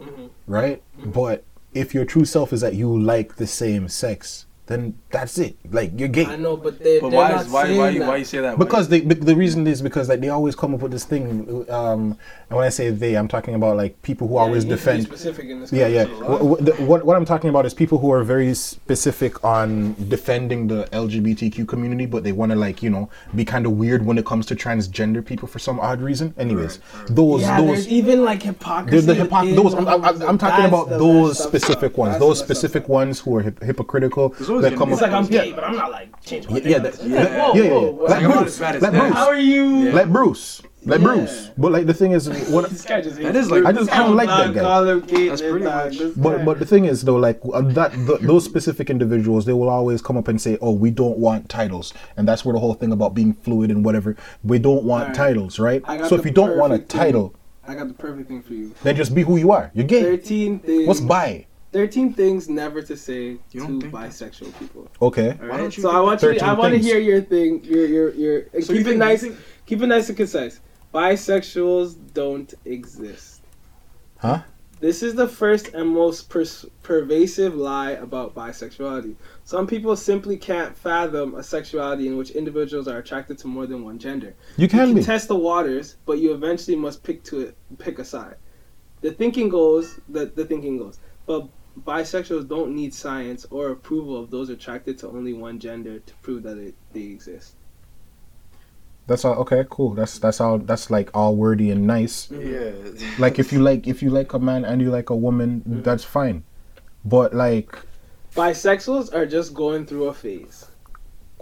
D: mm-hmm. right? Mm-hmm. But if your true self is that you like the same sex, then that's it. Like you're gay.
F: I know, but they.
E: But
F: they're
E: why?
F: not
E: Is, why?
F: saying
E: Why? You,
F: that.
E: why you say that?
D: Because they, the reason is because like they always come up with this thing. Um, and when I say they, I'm talking about like people who
F: Yeah,
D: always
F: you need to be
D: defend.
F: specific in this
D: Yeah, yeah.
F: conversation.
D: What, what, what, what I'm talking about is people who are very specific on defending the LGBTQ community, but they want to like you know be kind of weird when it comes to transgender people for some odd reason. Anyways, those
F: Yeah,
D: those
F: there's even like hypocrisy.
D: the, the hypocr- those I'm, I'm, I'm talking about those specific
F: stuff.
D: ones
F: That's
D: those
F: the messed up
D: specific
F: stuff.
D: ones who are hip- hypocritical
E: always
D: that
E: gonna
D: come
E: be
F: It's
D: up
F: like I'm
D: yeah,
F: gay, but I'm not like changing my
D: yeah, yeah, that-
F: Yeah,
D: that-
F: whoa,
D: yeah, yeah,
F: whoa, whoa.
D: like
E: I'm
D: Bruce
E: as bad as
D: like. Bruce
F: How are you?
D: like Bruce like
F: Yeah.
D: Bruce but like the thing is what
F: This guy just
E: That is like-
D: I just I don't like that guy
F: Call
E: That's pretty
F: dog,
E: much-
D: But but the thing is though, like uh, that th- those specific individuals, they will always come up and say, "Oh, we don't want titles," and that's where the whole thing about being fluid and whatever. We don't want
F: Alright.
D: titles, right? So if you don't want a
F: perfect thing.
D: title,
F: I got the perfect thing for you.
D: then just be who you are. You're gay.
F: Thirteen things.
D: What's bi?
F: Thirteen things never to say to
E: think that?
F: bisexual people.
D: Okay.
F: All
E: Why don't you
F: So I want you.
D: 13
F: I want to hear your thing. Your your your. and
E: So you
F: keep it nice.
E: you think-
F: Keep it nice and concise. Bisexuals don't exist.
D: Huh?
F: This is the first and most pers- pervasive lie about bisexuality. Some people simply can't fathom a sexuality in which individuals are attracted to more than one gender.
D: You can
F: you
D: be.
F: test the waters, but you eventually must pick to it, pick a side. The thinking goes that the thinking goes, but bisexuals don't need science or approval of those attracted to only one gender to prove that it, they exist.
D: That's all. Okay, cool. That's that's all. That's like all wordy and nice.
E: Yeah.
D: Like if you like if you like a man and you like a woman,
F: Mm-hmm.
D: that's fine. But like
F: Bisexuals are just going through a phase.
D: I-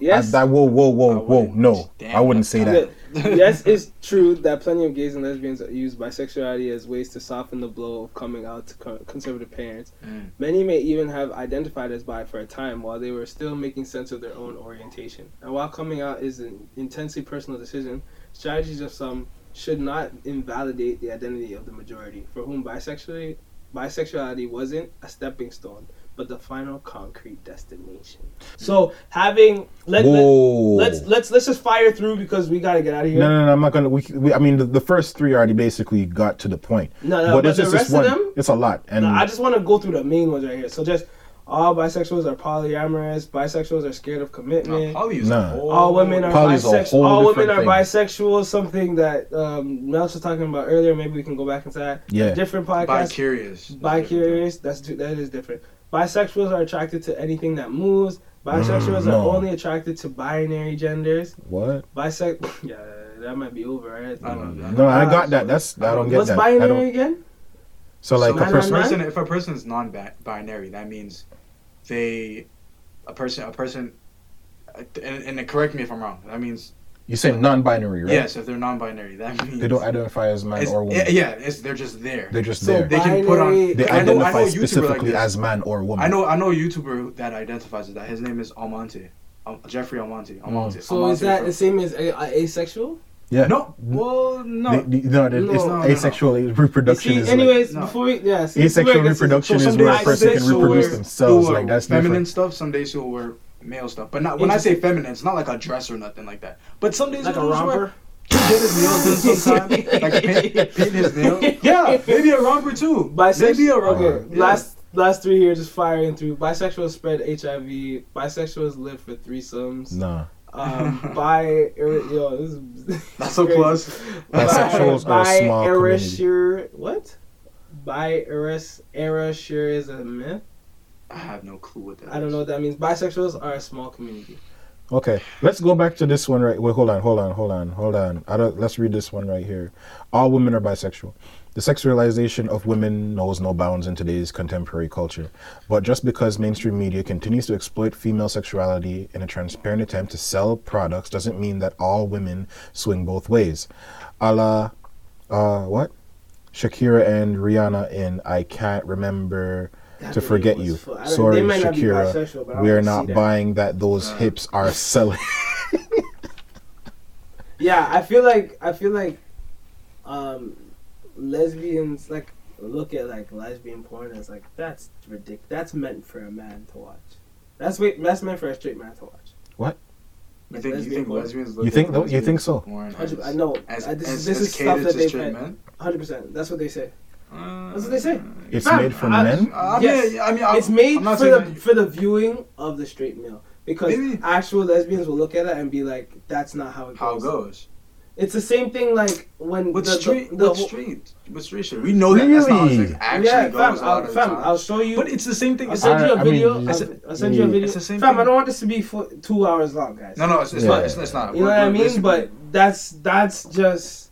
F: Yes,
D: that whoa whoa whoa whoa no, I wouldn't say that.
F: yes, it's true that plenty of gays and lesbians use bisexuality as ways to soften the blow of coming out to conservative parents.
E: Mm.
F: Many may even have identified as bi for a time while they were still making sense of their own orientation. And while coming out is an intensely personal decision, strategies of some should not invalidate the identity of the majority, for whom bisexuality, bisexuality wasn't a stepping stone, but the final concrete destination. So having let,
D: Whoa.
F: let's let's let's just fire through because we gotta get out of here.
D: No, no, no, I'm not gonna. We, we I mean, the, the first three already basically got to the point.
F: No, no, but
D: it's
F: the rest
D: this
F: of them-
D: It's a lot, and
F: No, I just want to go through the main ones right here. So just all bisexuals are polyamorous. Bisexuals are scared of commitment.
E: Poly is
D: Nah.
E: a whole-
F: all women are
D: Poly is a
F: bisexual. All women are
D: thing.
F: bisexual. Something that um, Melch was talking about earlier. Maybe we can go back into that.
D: yeah,
F: Different podcast.
E: bi-curious.
F: Bi-curious. That's that is different. Bisexuals are attracted to anything that moves. Bisexuals
D: Mm, no.
F: are only attracted to binary genders.
D: what?
F: Bisex. Yeah, that might be over, right?
E: I don't know.
D: No, I got that. That's I don't get
F: What's
D: that. I
F: binary again?
D: so like
E: so
D: a person.
E: person, if a person is non-binary, that means they, a person, a person and, and correct me if I'm wrong. That means
D: You say non-binary, right?
E: yes, if they're non-binary, that means
D: They don't identify as man or woman.
E: yeah, yeah, it's, they're just there.
D: They're just
F: So
D: there.
E: They can put on-
D: They
E: I know- I
D: identify
E: know a YouTuber like
D: as man or woman.
E: I know I know a YouTuber that identifies as that. His name is Almonte, um, Jeffrey Almonte. Almonte.
F: So
E: Almonte
F: is that
E: from-
F: the same as a, a- asexual?
D: Yeah.
E: No, well, no.
D: They, they- no, they-
F: No,
D: it's
F: no, no,
D: asexual reproduction
F: See,
D: is
F: anyways,
E: no.
F: before we yeah, see,
D: Asexual
F: before we get to-
D: reproduction
F: so
D: is
F: some
D: where a
F: days-
D: person can
F: some days
D: reproduce
F: she'll
D: themselves,
E: wear
D: like, that's
E: feminine stuff. Some days he'll wear male stuff, but not when I say feminine, it's not like a dress or nothing like that. But some days
F: like a
E: he'll
F: romper.
E: He did his nails in sometime, like paint, paint his nails. Yeah, maybe a romper too.
F: Bisexual.
E: Maybe a romper.
F: Okay,
E: Yeah.
F: last last three here just firing through. Bisexuals spread HIV. Bisexuals live for threesomes.
D: Nah.
F: Um, bi yo, this is
E: That's a
F: crazy.
E: plus.
D: Bisexuals are a small community.
F: Bi-erasure- what? Bi eras erasure is a myth.
E: I have no clue what that
F: I don't know what that means. Bisexuals are a small community.
D: Okay, let's go back to this one right. Wait, hold on, hold on, hold on, hold on. I don't, let's read this one right here. All women are bisexual. The sexualization of women knows no bounds in today's contemporary culture. But just because mainstream media continues to exploit female sexuality in a transparent attempt to sell products doesn't mean that all women swing both ways. A la, uh, what? Shakira and Rihanna in I Can't Remember
F: That
D: to Forget You.
F: fu-
D: Sorry,
F: they might not be
D: Shakira.
F: bisexual, but
D: We are not
F: see that.
D: buying that those
E: Uh.
D: hips are selling.
F: Yeah, I feel like I feel like um lesbians like look at like lesbian porn as like that's ridiculous. That's meant for a man to watch. That's wait, that's meant for a straight man to watch.
D: What?
E: You think, you think lesbians look
D: You think
E: at
D: though? You think so?
E: porn
F: Hundred-
E: as-
F: I know.
E: As,
F: I, this
E: as,
F: is this
E: as
F: is stuff that they've
E: straight men?
F: Hundred percent. That's what they say.
E: Uh,
F: That's what they say.
D: It's
F: Fam,
D: made for
F: I-
D: men.
E: I mean,
F: Yes.
E: I mean, I'm,
F: it's made for the
E: that-
F: for the viewing of the straight male because
E: Maybe.
F: actual lesbians will look at it and be like, "That's not how it
E: how it
F: goes."
E: goes.
F: It's the same thing like when
E: With
F: the,
E: straight,
F: the, the
E: with
F: whole-
E: straight, with straight shit. We know that that's not how
D: Really?
E: actually
F: yeah,
E: goes
F: fam,
E: a
F: I'll, fam. I'll show you.
E: But it's the same thing.
F: I'll send you a
D: I- I mean,
F: video. I'll, I'll send you a video.
E: It's the same
F: Fam, I don't want this to be for two hours long, guys.
E: no, no, it's, it's
D: Yeah.
E: not. It's, it's not.
F: You know what I
E: We're- we're
F: mean? But that's that's just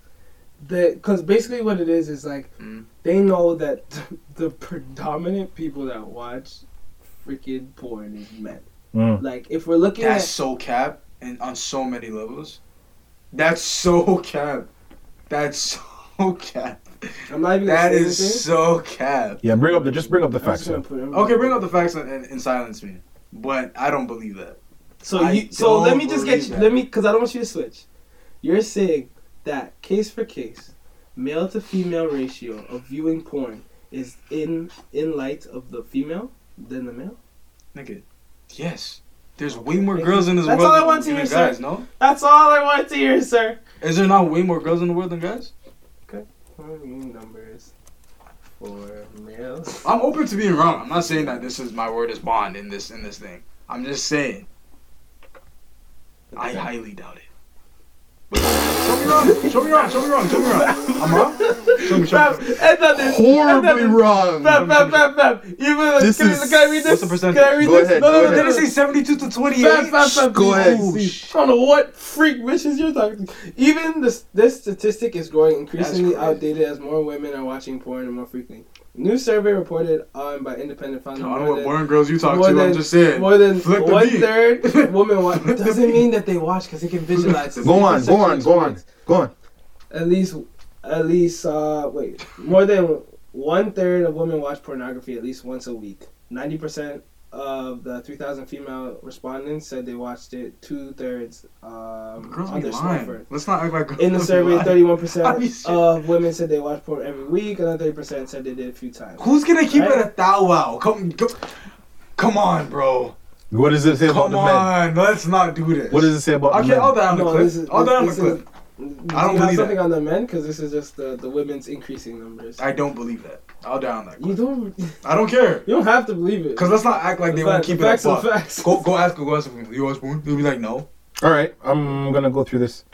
F: the because basically what it is is like
E: Mm.
F: They know that the predominant people that watch freaking porn is men.
D: Mm.
F: Like if we're looking
E: That's
F: at
E: so cap and on so many levels. That's so cap. That's so cap.
F: I'm not even gonna
E: That
F: say
E: is so cap.
D: Yeah, bring up the just bring up the facts.
F: just gonna
D: then.
F: put it-
E: Okay, bring up the facts and, and, and silence me. But I don't believe that.
F: So
E: I
F: you, so let me just get you,
E: that.
F: let me because I don't want you to switch. You're saying that case for case, male to female ratio of viewing porn is in in light of the female than the male.
E: Nigga, yes. There's way more girls in this
F: That's
E: world
F: all I
E: than,
F: want to hear,
E: guys,
F: sir.
E: no?
F: That's all I want to hear, sir.
E: Is there not way more girls in the world than guys?
F: Porn numbers for males.
E: I'm open to being wrong. I'm not saying that this is my word is bond in this in this thing. I'm just saying I highly doubt it. Show me wrong. Show me wrong. Show me wrong. Show me wrong. I'm wrong. Show me. Show
F: Fam,
E: me.
F: and then this,
D: Horribly wrong.
F: Fam, fam, fam, fam. Even
D: This
F: can,
D: is-
F: can I read this?
E: What's the percentage?
F: Can I read
D: Go
F: this?
D: ahead,
F: No, no, no,
E: Did
F: no.
E: it say 72 to 28?
F: Fam, fam, fam,
D: Go ahead.
F: Oh, sh- I don't know what freak wishes you're talking. to. Even this this statistic is growing increasingly outdated as more women are watching porn and more frequently. New survey reported on by Independent found
E: I don't know what
F: than,
E: boring girls you talk to.
F: than-
E: I'm just saying.
F: more than
E: Flick the
F: one
E: beat.
F: third women watch. Doesn't mean that they watch because they can visualize. it.
D: Go on, go on, go on, go on.
F: At least, at least, uh, wait, more than one third of women watch pornography at least once a week. Ninety percent of the 3,000 female respondents said they watched it. Two thirds um,
E: Girls
F: on
E: be
F: their
E: lying.
F: smartphone.
E: Let's not act like girls
F: In the survey,
E: 31
F: percent of women said they watch porn every week, and thirty percent said they did a few times.
E: Who's gonna keep
F: Right?
E: it a thou wow? Come, come, come on, bro.
D: What does it say about
E: Come
D: the men?
E: on. Let's not do this.
D: What does it say about
E: Okay,
D: the men?
E: I'll down the
F: No,
E: clip.
F: this is-
E: I'll down the clip.
F: is-
E: I don't
F: Do you
E: believe
F: something
E: that.
F: on the men because this is just the, the women's increasing numbers.
E: I don't believe that. I'll down that.
F: you don't.
E: I don't care.
F: You don't have to believe it.
E: Cause let's not act like they
F: The
E: won't keep
F: the
E: it a
F: facts are facts.
E: Go, go ask, go ask them. You watch porn? They'll be like, no.
D: All right, I'm gonna go through this.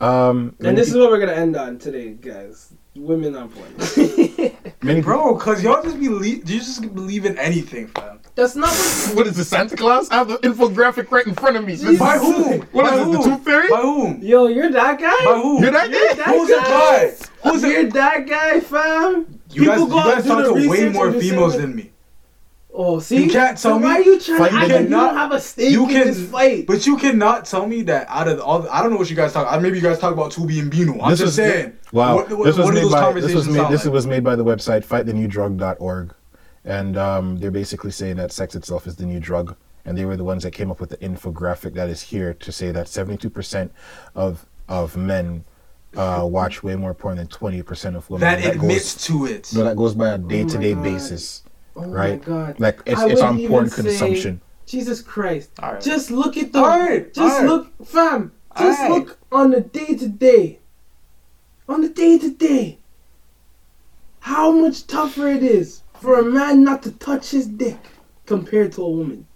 D: Um,
F: And this is what we're gonna end on today, guys. Women on porn.
D: many
E: Bro, cause y'all just believe, do you just believe in anything, fam.
F: That's not what.
D: What is this, Santa Claus? I have the infographic right in front of me. This is-
E: By whom?
D: What
E: By
D: is this, the
E: whom?
D: Tooth Fairy?
E: By whom?
F: Yo, you're that guy.
E: By who?
D: You're that
F: You're
D: guy?
F: that
E: Who's the guy? Who's
F: You're
E: the?
F: that guy, fam.
E: You guys,
F: People
E: you guys talk to way more
F: and just say
E: females than me.
F: Oh, see,
E: You can't
F: so
E: tell me-
F: why are you trying
D: Fight
F: to act
D: the-
F: like you don't have a stake
E: you
F: in
E: can-
F: this fight?
E: But you cannot tell me that out of all. The, I don't know what you guys talk. Maybe you guys talk about Tubi and Bino. I'm
D: This
E: just
D: was-
E: saying.
D: Wow.
E: What, what,
D: this was
E: what do
D: made
E: those
D: by this
E: conversations
D: was made
E: sound
D: this
E: like?
D: was made by the website fightthenewdrug.org, and um, they're basically saying that sex itself is the new drug, and they were the ones that came up with the infographic that is here to say that 72% of of men uh, watch way more porn than 20% of women.
E: that
D: goes-
E: admits to it.
D: no, that goes by a day to day basis,
F: oh
D: right?
F: my god!
D: Like it's
F: I
D: it's on porn
F: even say-
D: consumption.
F: Jesus Christ!
I: All right.
F: Just look at the.
E: Alright,
F: just
E: alright.
F: look, fam. Just
E: Alright.
F: look on the day to day. On the day to day. How much tougher it is for a man not to touch his dick compared to a woman.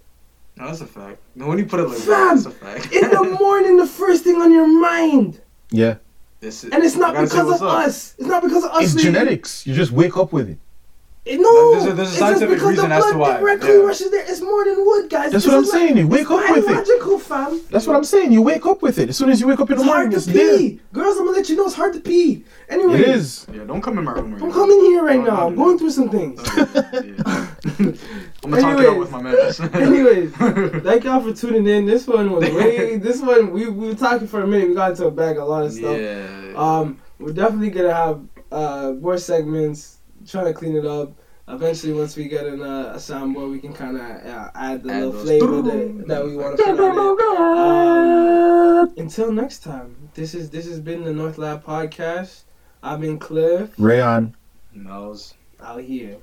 E: No, that's a fact. No, when you put it like
F: Fam,
E: that, that's a fact.
F: In the morning, the first thing on your mind,
D: Yeah,
E: This is-
F: and it's not
E: I gotta say
F: because of
E: up.
F: us. It's not because of us.
D: it's
F: lady.
D: genetics. You just wake up with it.
F: It- no,
E: There's a- there's a
F: it's
E: scientific
F: just because
E: reason
F: the
E: as to
F: blood
E: why,
F: directly
E: yeah.
F: rushes there. It's more than wood, guys.
D: That's
F: This
D: what I'm
F: is
D: saying. You wake up with it.
F: biological, fam.
D: That's what I'm saying. You wake up with it. As soon as you wake up in the
F: It's
D: morning,
F: hard
D: it's
F: to
D: there.
F: pee. Girls, I'm gonna let you know it's hard to pee. Anyway,
D: It is.
E: Yeah, don't come in my room. Right
F: I'm
E: now.
F: coming here right
E: No,
F: now. I'm going through some things.
E: I'm gonna talk it out
F: Anyways.
E: with my members.
F: Anyways, thank y'all for tuning in. This one was way. This one we, we were talking for a minute. We got into a bag a lot of stuff.
E: yeah.
F: Um, we're definitely gonna have uh more segments. Trying to clean it up. Eventually, once we get in a, a soundboard, we can kind of uh, add the
E: Add
F: little flavor that, that we want to put on it. Um, until next time, this is this has been the North Lab podcast. I've been Cliff
D: Rayon.
E: Mel's.
F: out here.